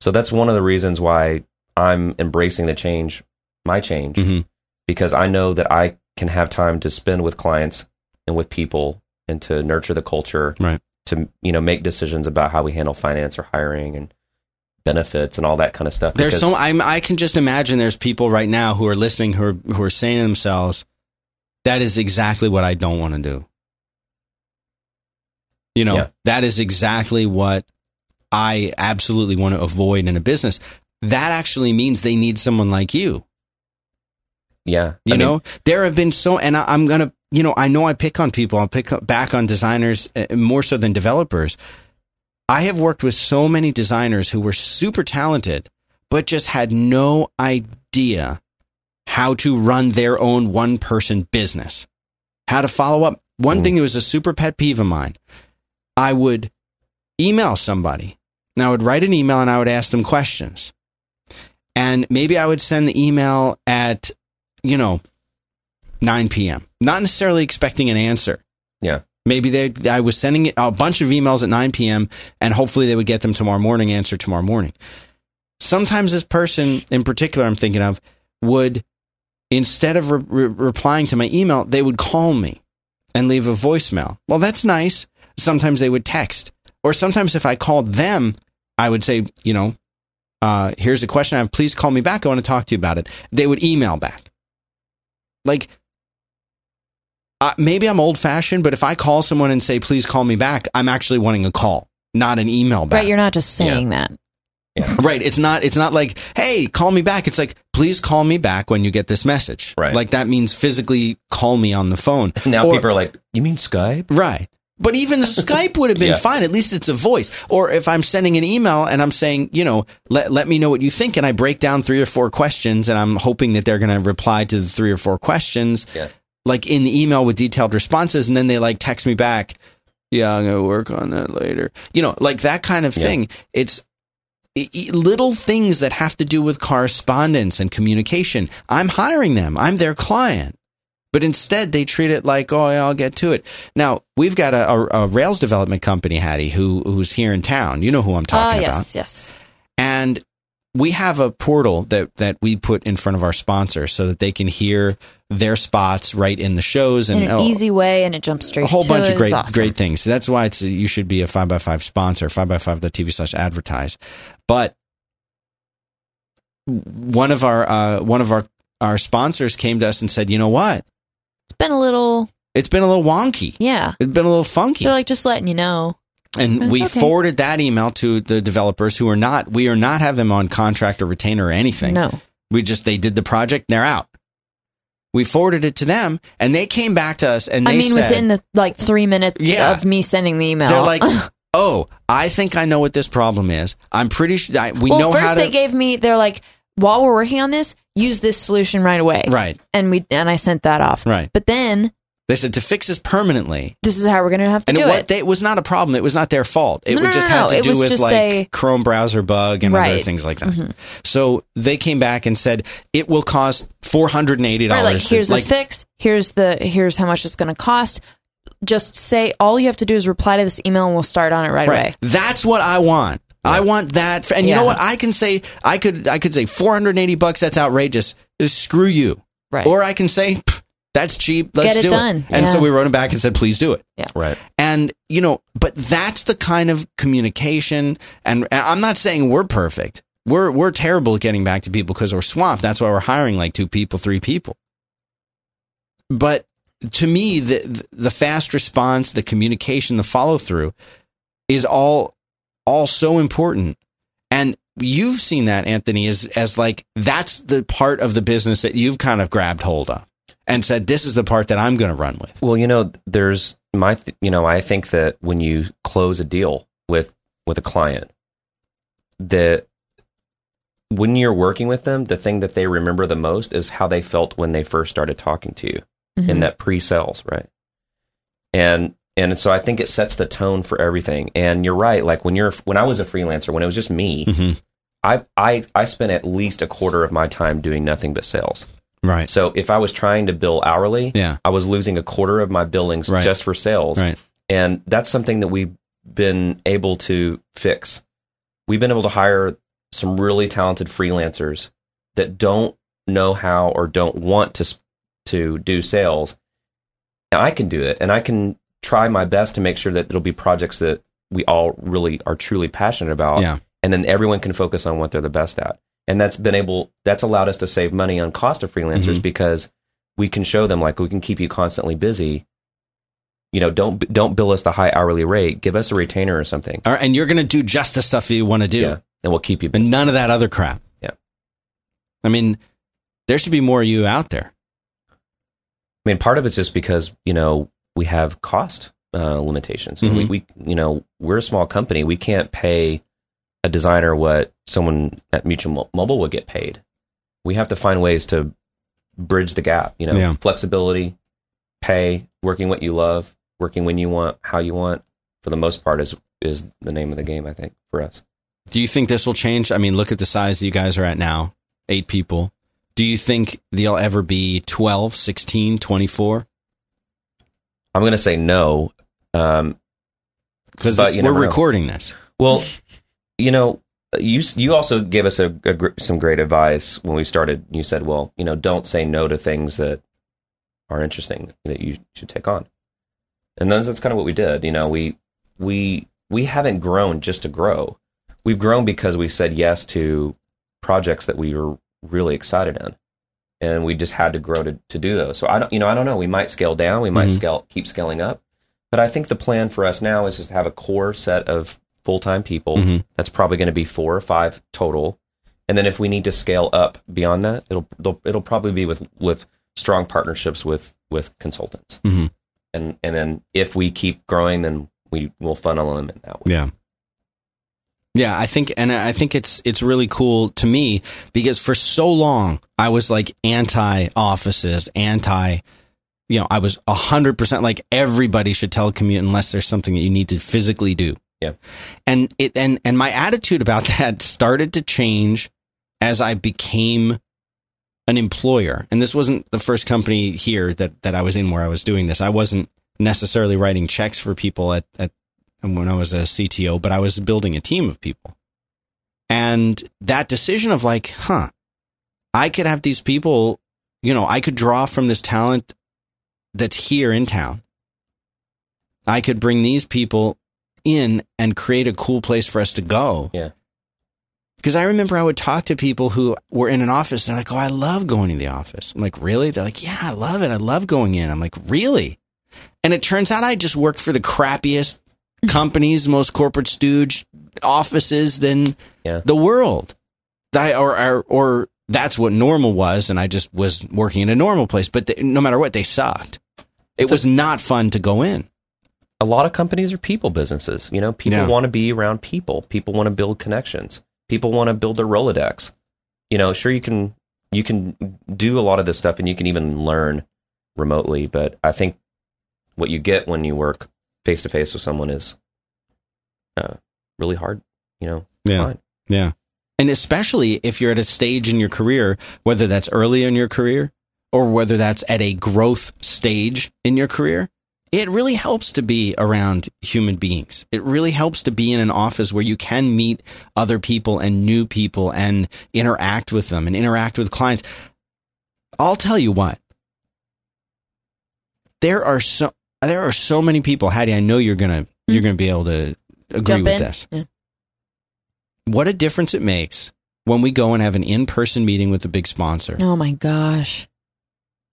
so that's one of the reasons why i'm embracing the change my change hmm because i know that i can have time to spend with clients and with people and to nurture the culture Right. to you know make decisions about how we handle finance or hiring and benefits and all that kind of stuff There's so I'm, I can just imagine there's people right now who are listening who are who are saying to themselves, "That is exactly what I don't want to do." You know, Yeah. that is exactly what I absolutely want to avoid in a business. That actually means they need someone like you. Yeah You I mean, know, there have been so, and I, I'm gonna, you know, I know I pick on people. I'll pick back on designers uh, more so than developers. I have worked with so many designers who were super talented, but just had no idea how to run their own one person business, how to follow up. One Mm. thing that was a super pet peeve of mine, I would email somebody. Now I would write an email and I would ask them questions. And maybe I would send the email at, you know, 9 p.m. Not necessarily expecting an answer. Yeah. Maybe they, I was sending a bunch of emails at 9 p.m. and hopefully they would get them tomorrow morning, answer tomorrow morning. Sometimes this person in particular I'm thinking of would, instead of re- re- replying to my email, they would call me and leave a voicemail. Well, that's nice. Sometimes they would text. Or sometimes if I called them, I would say, you know, uh, here's a question I have. Please call me back. I want to talk to you about it. They would email back. Like, uh, maybe I'm old fashioned, but if I call someone and say, please call me back, I'm actually wanting a call, not an email back. Right, you're not just saying that. Right. It's not, it's not like, hey, call me back. It's like, please call me back when you get this message. Right. Like that means physically call me on the phone. now Or- people are like you mean skype Right. But even Skype would have been Yeah. fine. At least it's a voice. Or if I'm sending an email and I'm saying, you know, let, let me know what you think. And I break down three or four questions and I'm hoping that they're going to reply to the three or four questions, Yeah. like in the email with detailed responses. And then they like text me back. Yeah, I'm going to work on that later. You know, like that kind of Yeah. thing. It's, i- i- little things that have to do with correspondence and communication. I'm hiring them. I'm their client. But instead, they treat it like, oh, yeah, I'll get to it. Now, we've got a, a, a Rails development company, Haddie, who who's here in town. You know who I'm talking about. yes, yes. And we have a portal that, that we put in front of our sponsors so that they can hear their spots right in the shows and In an oh, easy way, and it jumps straight a whole bunch it. of great awesome. great things. So that's why it's you should be a five by five sponsor, five by five TV slash advertise. But one of our uh, one of our our sponsors came to us and said, you know what? It's been a little, It's been a little wonky. yeah. It's been a little funky. They're like just letting you know. and we Okay. forwarded that email to the developers who are not we are not have them on contract or retainer or anything. No, We just they did the project and they're out. We forwarded it to them and they came back to us and they I mean said, within the like three minutes Yeah. of me sending the email. they're like, "Oh, I think I know what this problem is. I'm pretty sure I, we well, know first how to they gave me. They're like, while we're working on this, use this solution right away. Right. And we and I sent that off. Right. But then They said to fix this permanently. this is how we're gonna have to And it, do wa- it. they, it was not a problem. It was not their fault. It No, just no, had to do with like a- Chrome browser bug and other things like that. Mhm. So they came back and said it will cost four hundred and eighty Right, dollars. like here's the fix. Here's the here's how much it's gonna cost. Just say all you have to do is reply to this email and we'll start on it right, away. That's what I want. I want that. And you know what? I can say I could I could say 480 bucks that's outrageous. Just screw you. Right. Or I can say That's cheap. Let's Get it do done. And so we wrote him back and said, please do it. Yeah. Right. And, you know, but that's the kind of communication. And, and I'm not saying we're perfect. We're, we're terrible at getting back to people because we're swamped. That's why we're hiring like two people, three people. But to me, the, the fast response, the communication, the follow through is all, all so important. And you've seen that, Anthony, as, as like, that's the part of the business that you've kind of grabbed hold of and said, this is the part that I'm going to run with. Well, you know, there's my, th- you know, I think that when you close a deal with with a client, that when you're working with them, the thing that they remember the most is how they felt when they first started talking to you Mm-hmm. in that pre-sales, right? And and so I think it sets the tone for everything. And you're right, like when you're when I was a freelancer, when it was just me, Mhm. I I I spent at least a quarter of my time doing nothing but sales. Right. So if I was trying to bill hourly, Yeah. I was losing a quarter of my billings Right. just for sales. Right. And that's something that we've been able to fix. We've been able to hire some really talented freelancers that don't know how or don't want to to do sales. I can do it and I can try my best to make sure that it'll be projects that we all really are truly passionate about Yeah. and then everyone can focus on what they're the best at. And that's been able that's allowed us to save money on cost of freelancers Mhm. because we can show them like we can keep you constantly busy. You know, don't don't bill us the high hourly rate. Give us a retainer or something. All right, and you're going to do just the stuff you want to do, Yeah, and we'll keep you busy. and none of that other crap. Yeah. I mean, there should be more of you out there. I mean, part of it's just because you know we have cost uh, limitations. We, Mhm. we, you know, we're a small company. We can't pay a designer what someone at Mutual Mobile would get paid. We have to find ways to bridge the gap. You know, Yeah. flexibility, pay, working what you love, working when you want, how you want. For the most part, is is the name of the game. I think for us. Do you think this will change? I mean, look at the size that you guys are at now, eight people. Do you think they'll ever be 12, 16, 24? I'm going to say no. Um, Because we're never know. recording this. Well, you know, you you also gave us a, a gr- some great advice when we started. You said, "Well, you know, don't say no to things that are interesting that you should take on." And that's, that's kind of what we did. You know, we we we haven't grown just to grow. We've grown because we said yes to projects that we were really excited in, and we just had to grow to to do those. So I don't, you know, I don't know. We might scale down. We might Mhm. scale keep scaling up. But I think the plan for us now is just to have a core set of full time people. Mhm. That's probably going to be four or five total. And then if we need to scale up beyond that, it'll it'll, it'll probably be with with strong partnerships with with consultants. Mhm. And and then if we keep growing, then we will funnel them in that way. Yeah. Yeah, I think, and I think it's it's really cool to me because for so long I was like anti offices, anti, you know, I was a hundred percent like everybody should telecommute unless there's something that you need to physically do. Yeah. and it and and my attitude about that started to change as I became an employer. And this wasn't the first company here that that I was in where I was doing this. I wasn't necessarily writing checks for people at at when I was a CTO, but I was building a team of people. And that decision of like, huh, I could have these people, you know, I could draw from this talent that's here in town. I could bring these people in and create a cool place for us to go. Yeah. Because I remember I would talk to people who were in an office and they're like, oh, I love going to the office. I'm like, really? They're like, yeah, I love it. I love going in. I'm like, really? And it turns out I just worked for the crappiest companies, most corporate stooge offices than Yeah. the world. I, or, or, or that's what normal was. And I just was working in a normal place. But they, no matter what, they sucked. It was not fun to go in. A lot of companies are people businesses. You know, people Yeah. want to be around people. People want to build connections. People want to build their Rolodex. You know, sure you can you can do a lot of this stuff and you can even learn remotely, but I think what you get when you work face to face with someone is uh, really hard. You know, Yeah. find. Yeah. And especially if you're at a stage in your career, whether that's early in your career or whether that's at a growth stage in your career, it really helps to be around human beings. It really helps to be in an office where you can meet other people and new people and interact with them and interact with clients. I'll tell you what. there are so there are so many people, Haddie. I know you're gonna you're gonna be able to agree Jump with in? this. Yeah. What a difference it makes when we go and have an in person meeting with a big sponsor. Oh my gosh.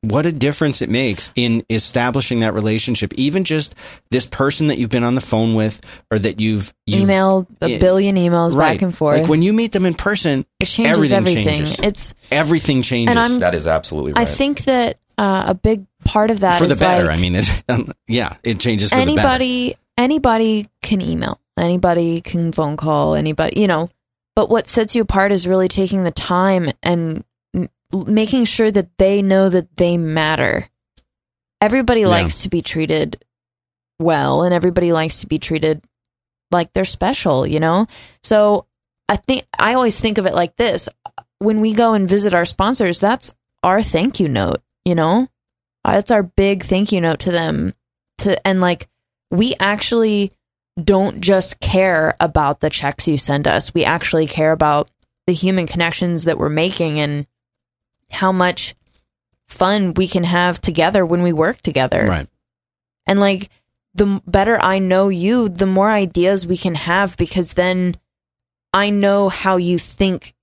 what a difference it makes in establishing that relationship. Even just this person that you've been on the phone with or that you've, you've Email a Yeah. billion emails right. back and forth. Like when you meet them in person, it changes everything everything. changes. It's everything changes And I'm- That is absolutely right. I think that uh, a big part of that for the better. like I mean, it's, um, yeah, it changes for the better. anybody anybody can email, anybody can phone call, anybody, you know. But what sets you apart is really taking the time and m- making sure that they know that they matter. Everybody Yeah. likes to be treated well and everybody likes to be treated like they're special, you know? So I think I always think of it like this. When we go and visit our sponsors, that's our thank you note, you know? Uh, That's our big thank you note to them to and like we actually don't just care about the checks you send us. We actually care about the human connections that we're making and how much fun we can have together when we work together. Right. And like the better I know you, the more ideas we can have because then I know how you think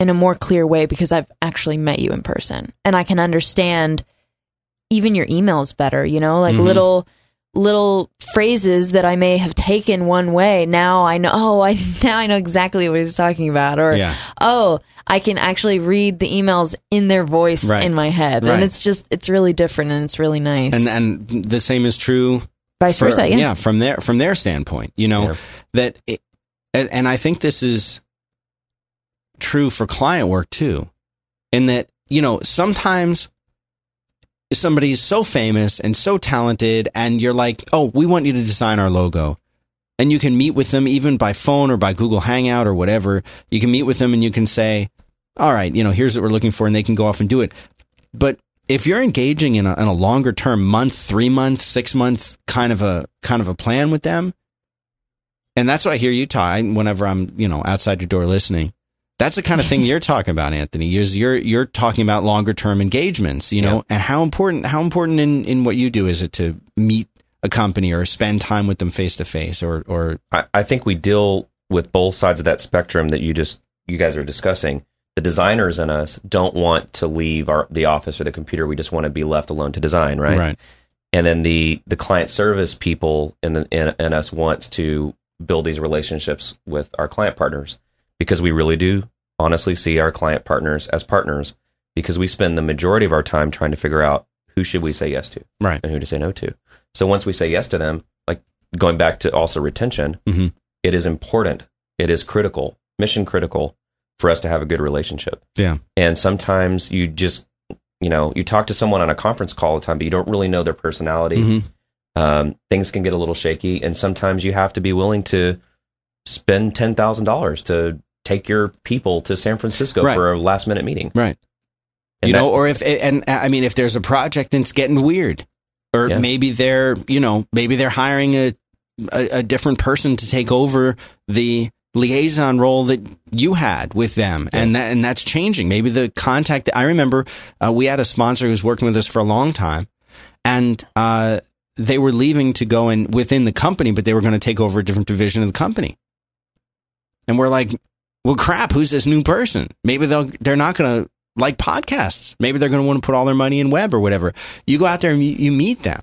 in a more clear way because I've actually met you in person and I can understand even your emails better, you know, like Mhm. little little phrases that I may have taken one way. Now I know oh, I now I know exactly what he's talking about or Yeah. oh, I can actually read the emails in their voice Right. in my head. Right. And it's just it's really different and it's really nice. And and the same is true Vice for- versa, yeah. from their from their standpoint. You know Yeah. that, it, and, and I think this is true for client work too, in that you know sometimes somebody's so famous and so talented, and you're like, oh, we want you to design our logo. And you can meet with them even by phone or by Google Hangout or whatever. You can meet with them and you can say, all right, you know, here's what we're looking for, and they can go off and do it. But if you're engaging in a, in a longer term month, three month, six month kind of a kind of a plan with them, and that's what I hear you talk whenever I'm you know outside your door listening. That's the kind of thing you're talking about, Anthony. You're you're, talking about longer term engagements, you know, Yeah. and how important how important in, in what you do is it to meet a company or spend time with them face to face or or I, I think we deal with both sides of that spectrum that you just you guys are discussing. The designers in us don't want to leave our the office or the computer. We just want to be left alone to design, right? And then the the client service people in the in, in us wants to build these relationships with our client partners because we really do honestly see our client partners as partners because we spend the majority of our time trying to figure out who should we say yes to right and who to say no to. So once we say yes to them, like going back to also retention, Mhm. it is important. It is critical, mission critical for us to have a good relationship. yeah And sometimes you just, you know, you talk to someone on a conference call all the time, but you don't really know their personality. Mhm. Um, things can get a little shaky, and sometimes you have to be willing to spend ten thousand dollars to take your people to San Francisco Right. for a last minute meeting. right And you that- know, or if and I mean, if there's a project and it's getting weird, or Yeah. maybe they're you know maybe they're hiring a, a a different person to take over the liaison role that you had with them, and that and that's changing. Maybe the contact. I remember uh, we had a sponsor who was working with us for a long time, and uh, they were leaving to go in within the company, but they were going to take over a different division of the company, and we're like. Well, crap! Who's this new person? Maybe they'll they're not going to like podcasts. Maybe they're going to want to put all their money in web or whatever. You go out there and you, you meet them.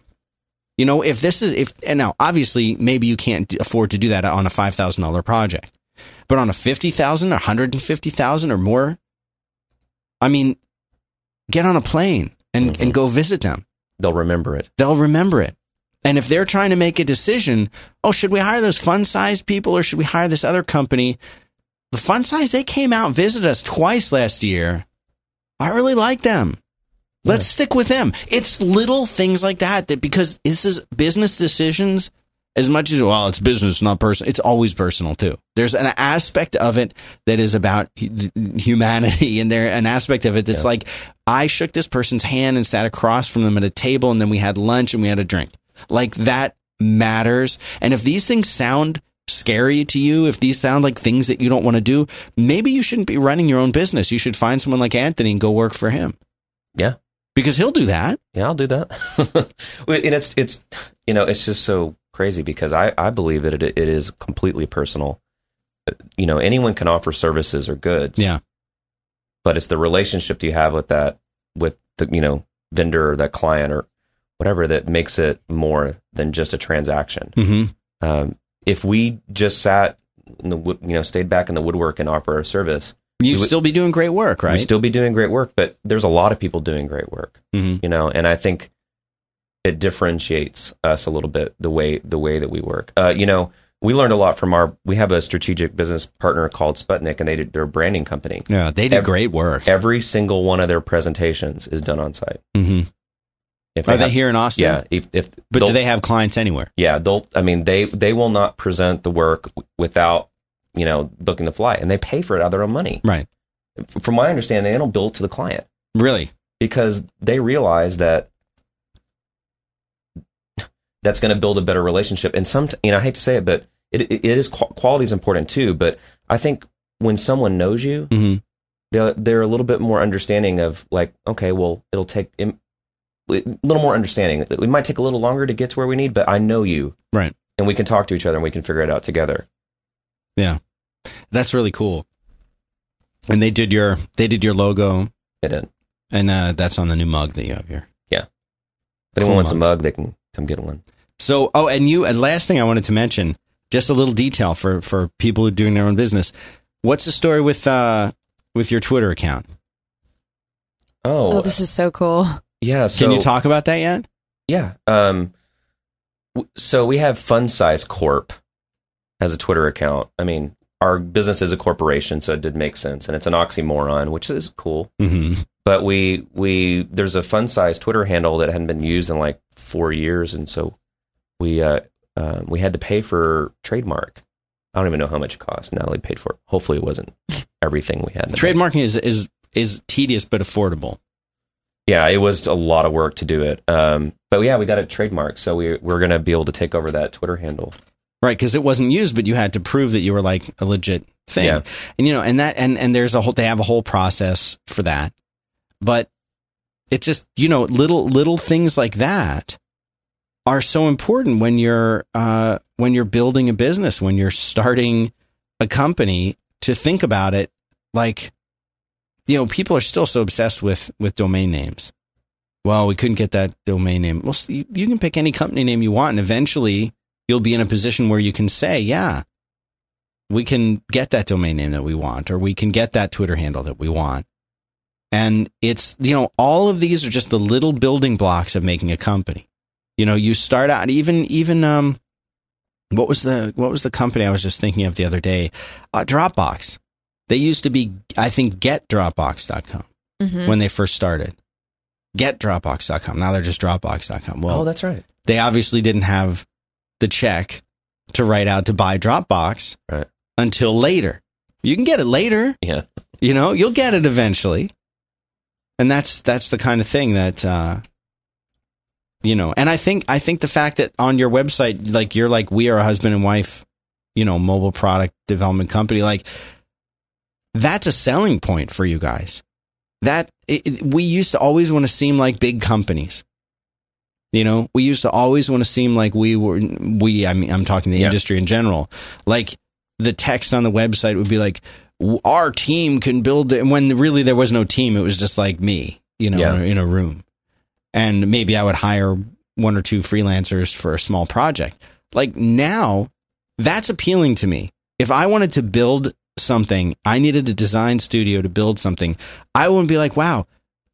You know, if this is if and now obviously maybe you can't afford to do that on a five thousand dollar project, but on a fifty thousand or hundred and fifty thousand or more, I mean, get on a plane and Mhm. and go visit them. they'll remember it. They'll remember it. And if they're trying to make a decision, oh, should we hire those fun sized people or should we hire this other company? The fun size, they came out and visited us twice last year. I really like them. Let's stick with them. It's little things like that that because this is business decisions as much as well, it's business, not personal. It's always personal too. There's an aspect of it that is about humanity, and there an aspect of it that's Yeah. like I shook this person's hand and sat across from them at a table, and then we had lunch and we had a drink. Like that matters. And if these things sound scary to you, if these sound like things that you don't want to do, maybe you shouldn't be running your own business. You should find someone like Anthony and go work for him Yeah. because he'll do that. Yeah, I'll do that. And it's it's you know it's just so crazy because I I believe that it it is completely personal. You know, anyone can offer services or goods. Yeah. but it's the relationship you have with that with the you know vendor or that client or whatever that makes it more than just a transaction. hmm Um, if we just sat in the wood, you know stayed back in the woodwork and offer our service, You We would- still be doing great work, right? we'd still be doing great work. But there's a lot of people doing great work, hmm you know, and I think it differentiates us a little bit the way the way that we work. Uh, you know, we learned a lot from our. We have a strategic business partner called Sputnik, and they did, they're a branding company. Yeah, they did Ev- great work. Every single one of their presentations is done on site. hmm If Are they have- here in Austin? Yeah. If, if But do they'll- have clients anywhere? Yeah, they'll. I mean, they they will not present the work without you know booking the flight, and they pay for it out of their own money. Right. From my understanding, they don't bill to the client Really? because they realize that that's going to build a better relationship. And some, you know, I hate to say it, but it it is quality is important too. But I think when someone knows you, hmm they're they're a little bit more understanding of like, okay, well, it'll take a little more understanding. It might take a little longer to get to where we need, but I know you, Right. and we can talk to each other and we can figure it out together. Yeah. That's really cool. And they did your they did your logo, It did. and uh, that's on the new mug that you have here. Yeah. If anyone Cool wants a mug, they can come get one. So, oh, and you, and last thing I wanted to mention, just a little detail for for people who are doing their own business. What's the story with uh with your Twitter account? Oh, Oh, this is so cool. Yeah. So Can you talk about that yet? Yeah. Um, w- so we have Fun Size Corp as a Twitter account. I mean, our business is a corporation, so it did make sense, and it's an oxymoron, which is cool. Mm-hmm. But we we there's a Fun Size Twitter handle that hadn't been used in like four years, and so we uh, uh, we had to pay for trademark. I don't even know how much it cost. Natalie paid for it. Hopefully, it wasn't everything we had. in the bank. Trademarking is is is tedious but affordable. Yeah, it was a lot of work to do it. Um, but yeah, we got it trademarked, so we we're gonna be able to take over that Twitter handle. Right, because it wasn't used, but you had to prove that you were like a legit thing. Yeah. And you know, and that and and there's a whole they have a whole process for that. But it's just, you know, little little things like that are so important when you're uh when you're building a business, when you're starting a company to think about it like you know, people are still so obsessed with with domain names. Well, we couldn't get that domain name. Well, you can pick any company name you want and eventually you'll be in a position where you can say, yeah, we can get that domain name that we want, or we can get that Twitter handle that we want. And it's, you know, all of these are just the little building blocks of making a company. You know, you start out even, even, um, what was the, what was the company I was just thinking of the other day? Uh, Dropbox. They used to be, I think, getdropbox.com hmm when they first started. Getdropbox.com. Now they're just dropbox.com. Well, oh, that's right. they obviously didn't have the check to write out to buy Dropbox Right. until later. You can get it later, Yeah. you know, you'll get it eventually. And that's that's the kind of thing that uh you know, and I think I think the fact that on your website like you're like we are a husband and wife, you know, mobile product development company like that's a selling point for you guys. That it, it- we used to always want to seem like big companies. You know, we used to always want to seem like we were we I mean I'm talking the Yeah. industry in general. Like the text on the website would be like our team can build it when really there was no team it was just like me, you know, Yeah. in a room. And maybe I would hire one or two freelancers for a small project. Like now that's appealing to me. If I wanted to build something, I needed a design studio to build something. I wouldn't be like, wow,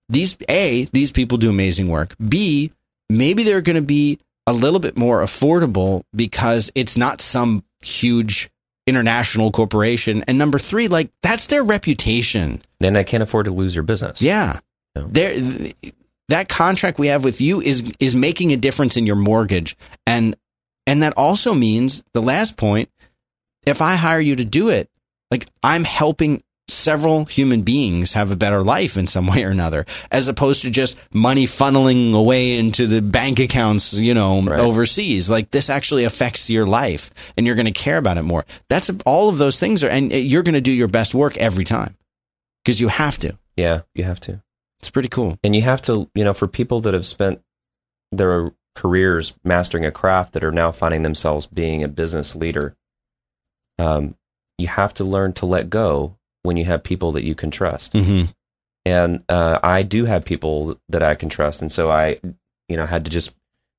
these A, these people do amazing work. B, maybe they're going to be a little bit more affordable because it's not some huge international corporation. And number three, like that's their reputation. Then I can't afford to lose your business. Yeah. Yeah. There th- that contract we have with you is is making a difference in your mortgage. And and that also means the last point, if I hire you to do it, like I'm helping several human beings have a better life in some way or another, as opposed to just money funneling away into the bank accounts, you know, Right. overseas. Like this actually affects your life and you're going to care about it more. That's all of those things are, and you're going to do your best work every time because you have to. Yeah, you have to. It's pretty cool. and you have to you know for people that have spent their careers mastering a craft that are now finding themselves being a business leader um, you have to learn to let go when you have people that you can trust Mm-hmm. and uh, i do have people that i can trust and so i you know had to just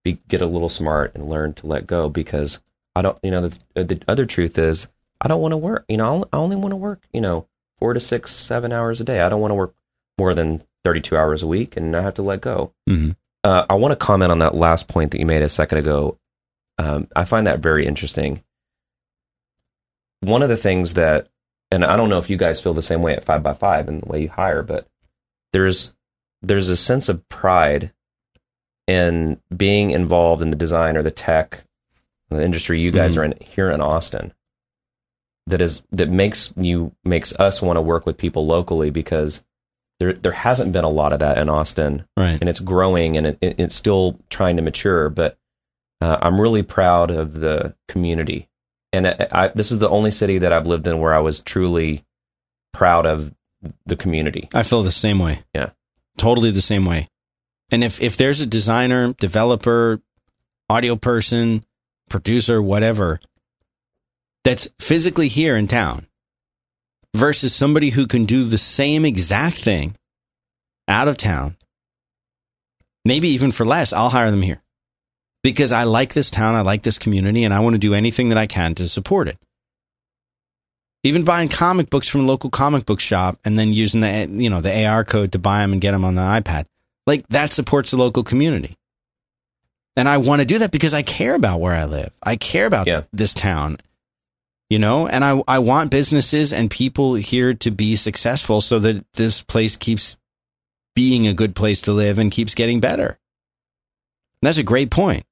be, get a little smart and learn to let go because i don't you know the, the other truth is i don't want to work you know i only want to work you know four to six seven hours a day i don't want to work more than 32 hours a week and i have to let go Mm-hmm. uh, I want to comment on that last point that you made a second ago. Um, I find that very interesting. One of the things that, and I don't know if you guys feel the same way at Five by Five and the way you hire, but there's there's a sense of pride in being involved in the design or the tech, the industry you guys Mhm. are in here in Austin. That is that makes you makes us want to work with people locally because there there hasn't been a lot of that in Austin Right. and it's growing and it, it, it's still trying to mature. But uh, I'm really proud of the community, and I, I, this is the only city that I've lived in where I was truly proud of the community. I feel the same way. Yeah. Totally the same way. And if if there's a designer, developer, audio person, producer, whatever, that's physically here in town versus somebody who can do the same exact thing out of town, maybe even for less, I'll hire them here. Because I like this town, I like this community, and I want to do anything that I can to support it. Even buying comic books from a local comic book shop and then using the you know the AR code to buy them and get them on the iPad. Like that supports the local community. And I want to do that because I care about where I live. I care about Yeah. this town you know? And I I want businesses and people here to be successful so that this place keeps being a good place to live and keeps getting better. That's a great point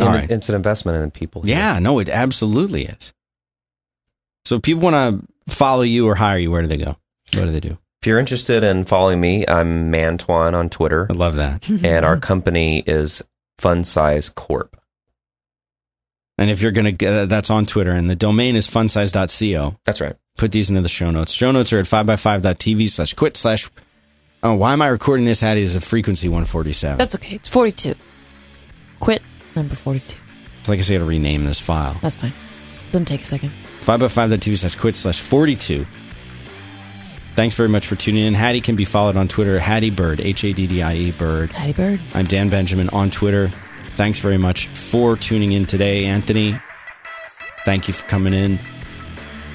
All And right. It's an investment in people. here. yeah, no, it absolutely is. So if people want to follow you or hire you, where do they go? What do they do? If you're interested in following me, I'm Mantuan on Twitter, I love that. and our company is Fun Size Corp. And if you're going to, uh, that's on Twitter, and the domain is funsize.co. That's right. Put these into the show notes. Show notes are at 5by5.tv slash quit slash. Oh, why am I recording this, Haddie, as a frequency 147? That's okay. It's 42. Quit number 42. It's like I say, I got to rename this file. That's fine. Doesn't take a second. 5by5.tv slash quit slash 42. Thanks very much for tuning in. Haddie can be followed on Twitter, Haddie Bird, H A D D I E Bird. Haddie Bird. I'm Dan Benjamin on Twitter. Thanks very much for tuning in today, Anthony. Thank you for coming in,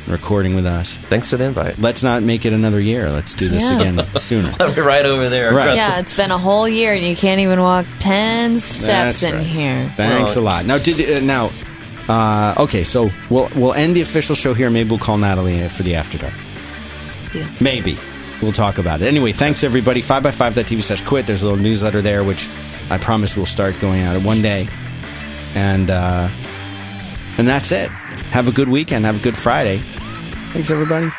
recording with us. Thanks for the invite. Let's not make it another year. Let's do this Yeah. again sooner. right over there. Right. Yeah, it's been a whole year and you can't even walk 10 steps That's in right. here. Thanks a lot. Now, did uh, now? Uh, okay, so we'll we'll end the official show here. Maybe we'll call Natalie for the after dark. Deal. Maybe we'll talk about it. Anyway, thanks everybody. Five by five TV slash quit. There's a little newsletter there, which I promise we'll start going out one day, and uh, and that's it. Have a good weekend. Have a good Friday. Thanks everybody.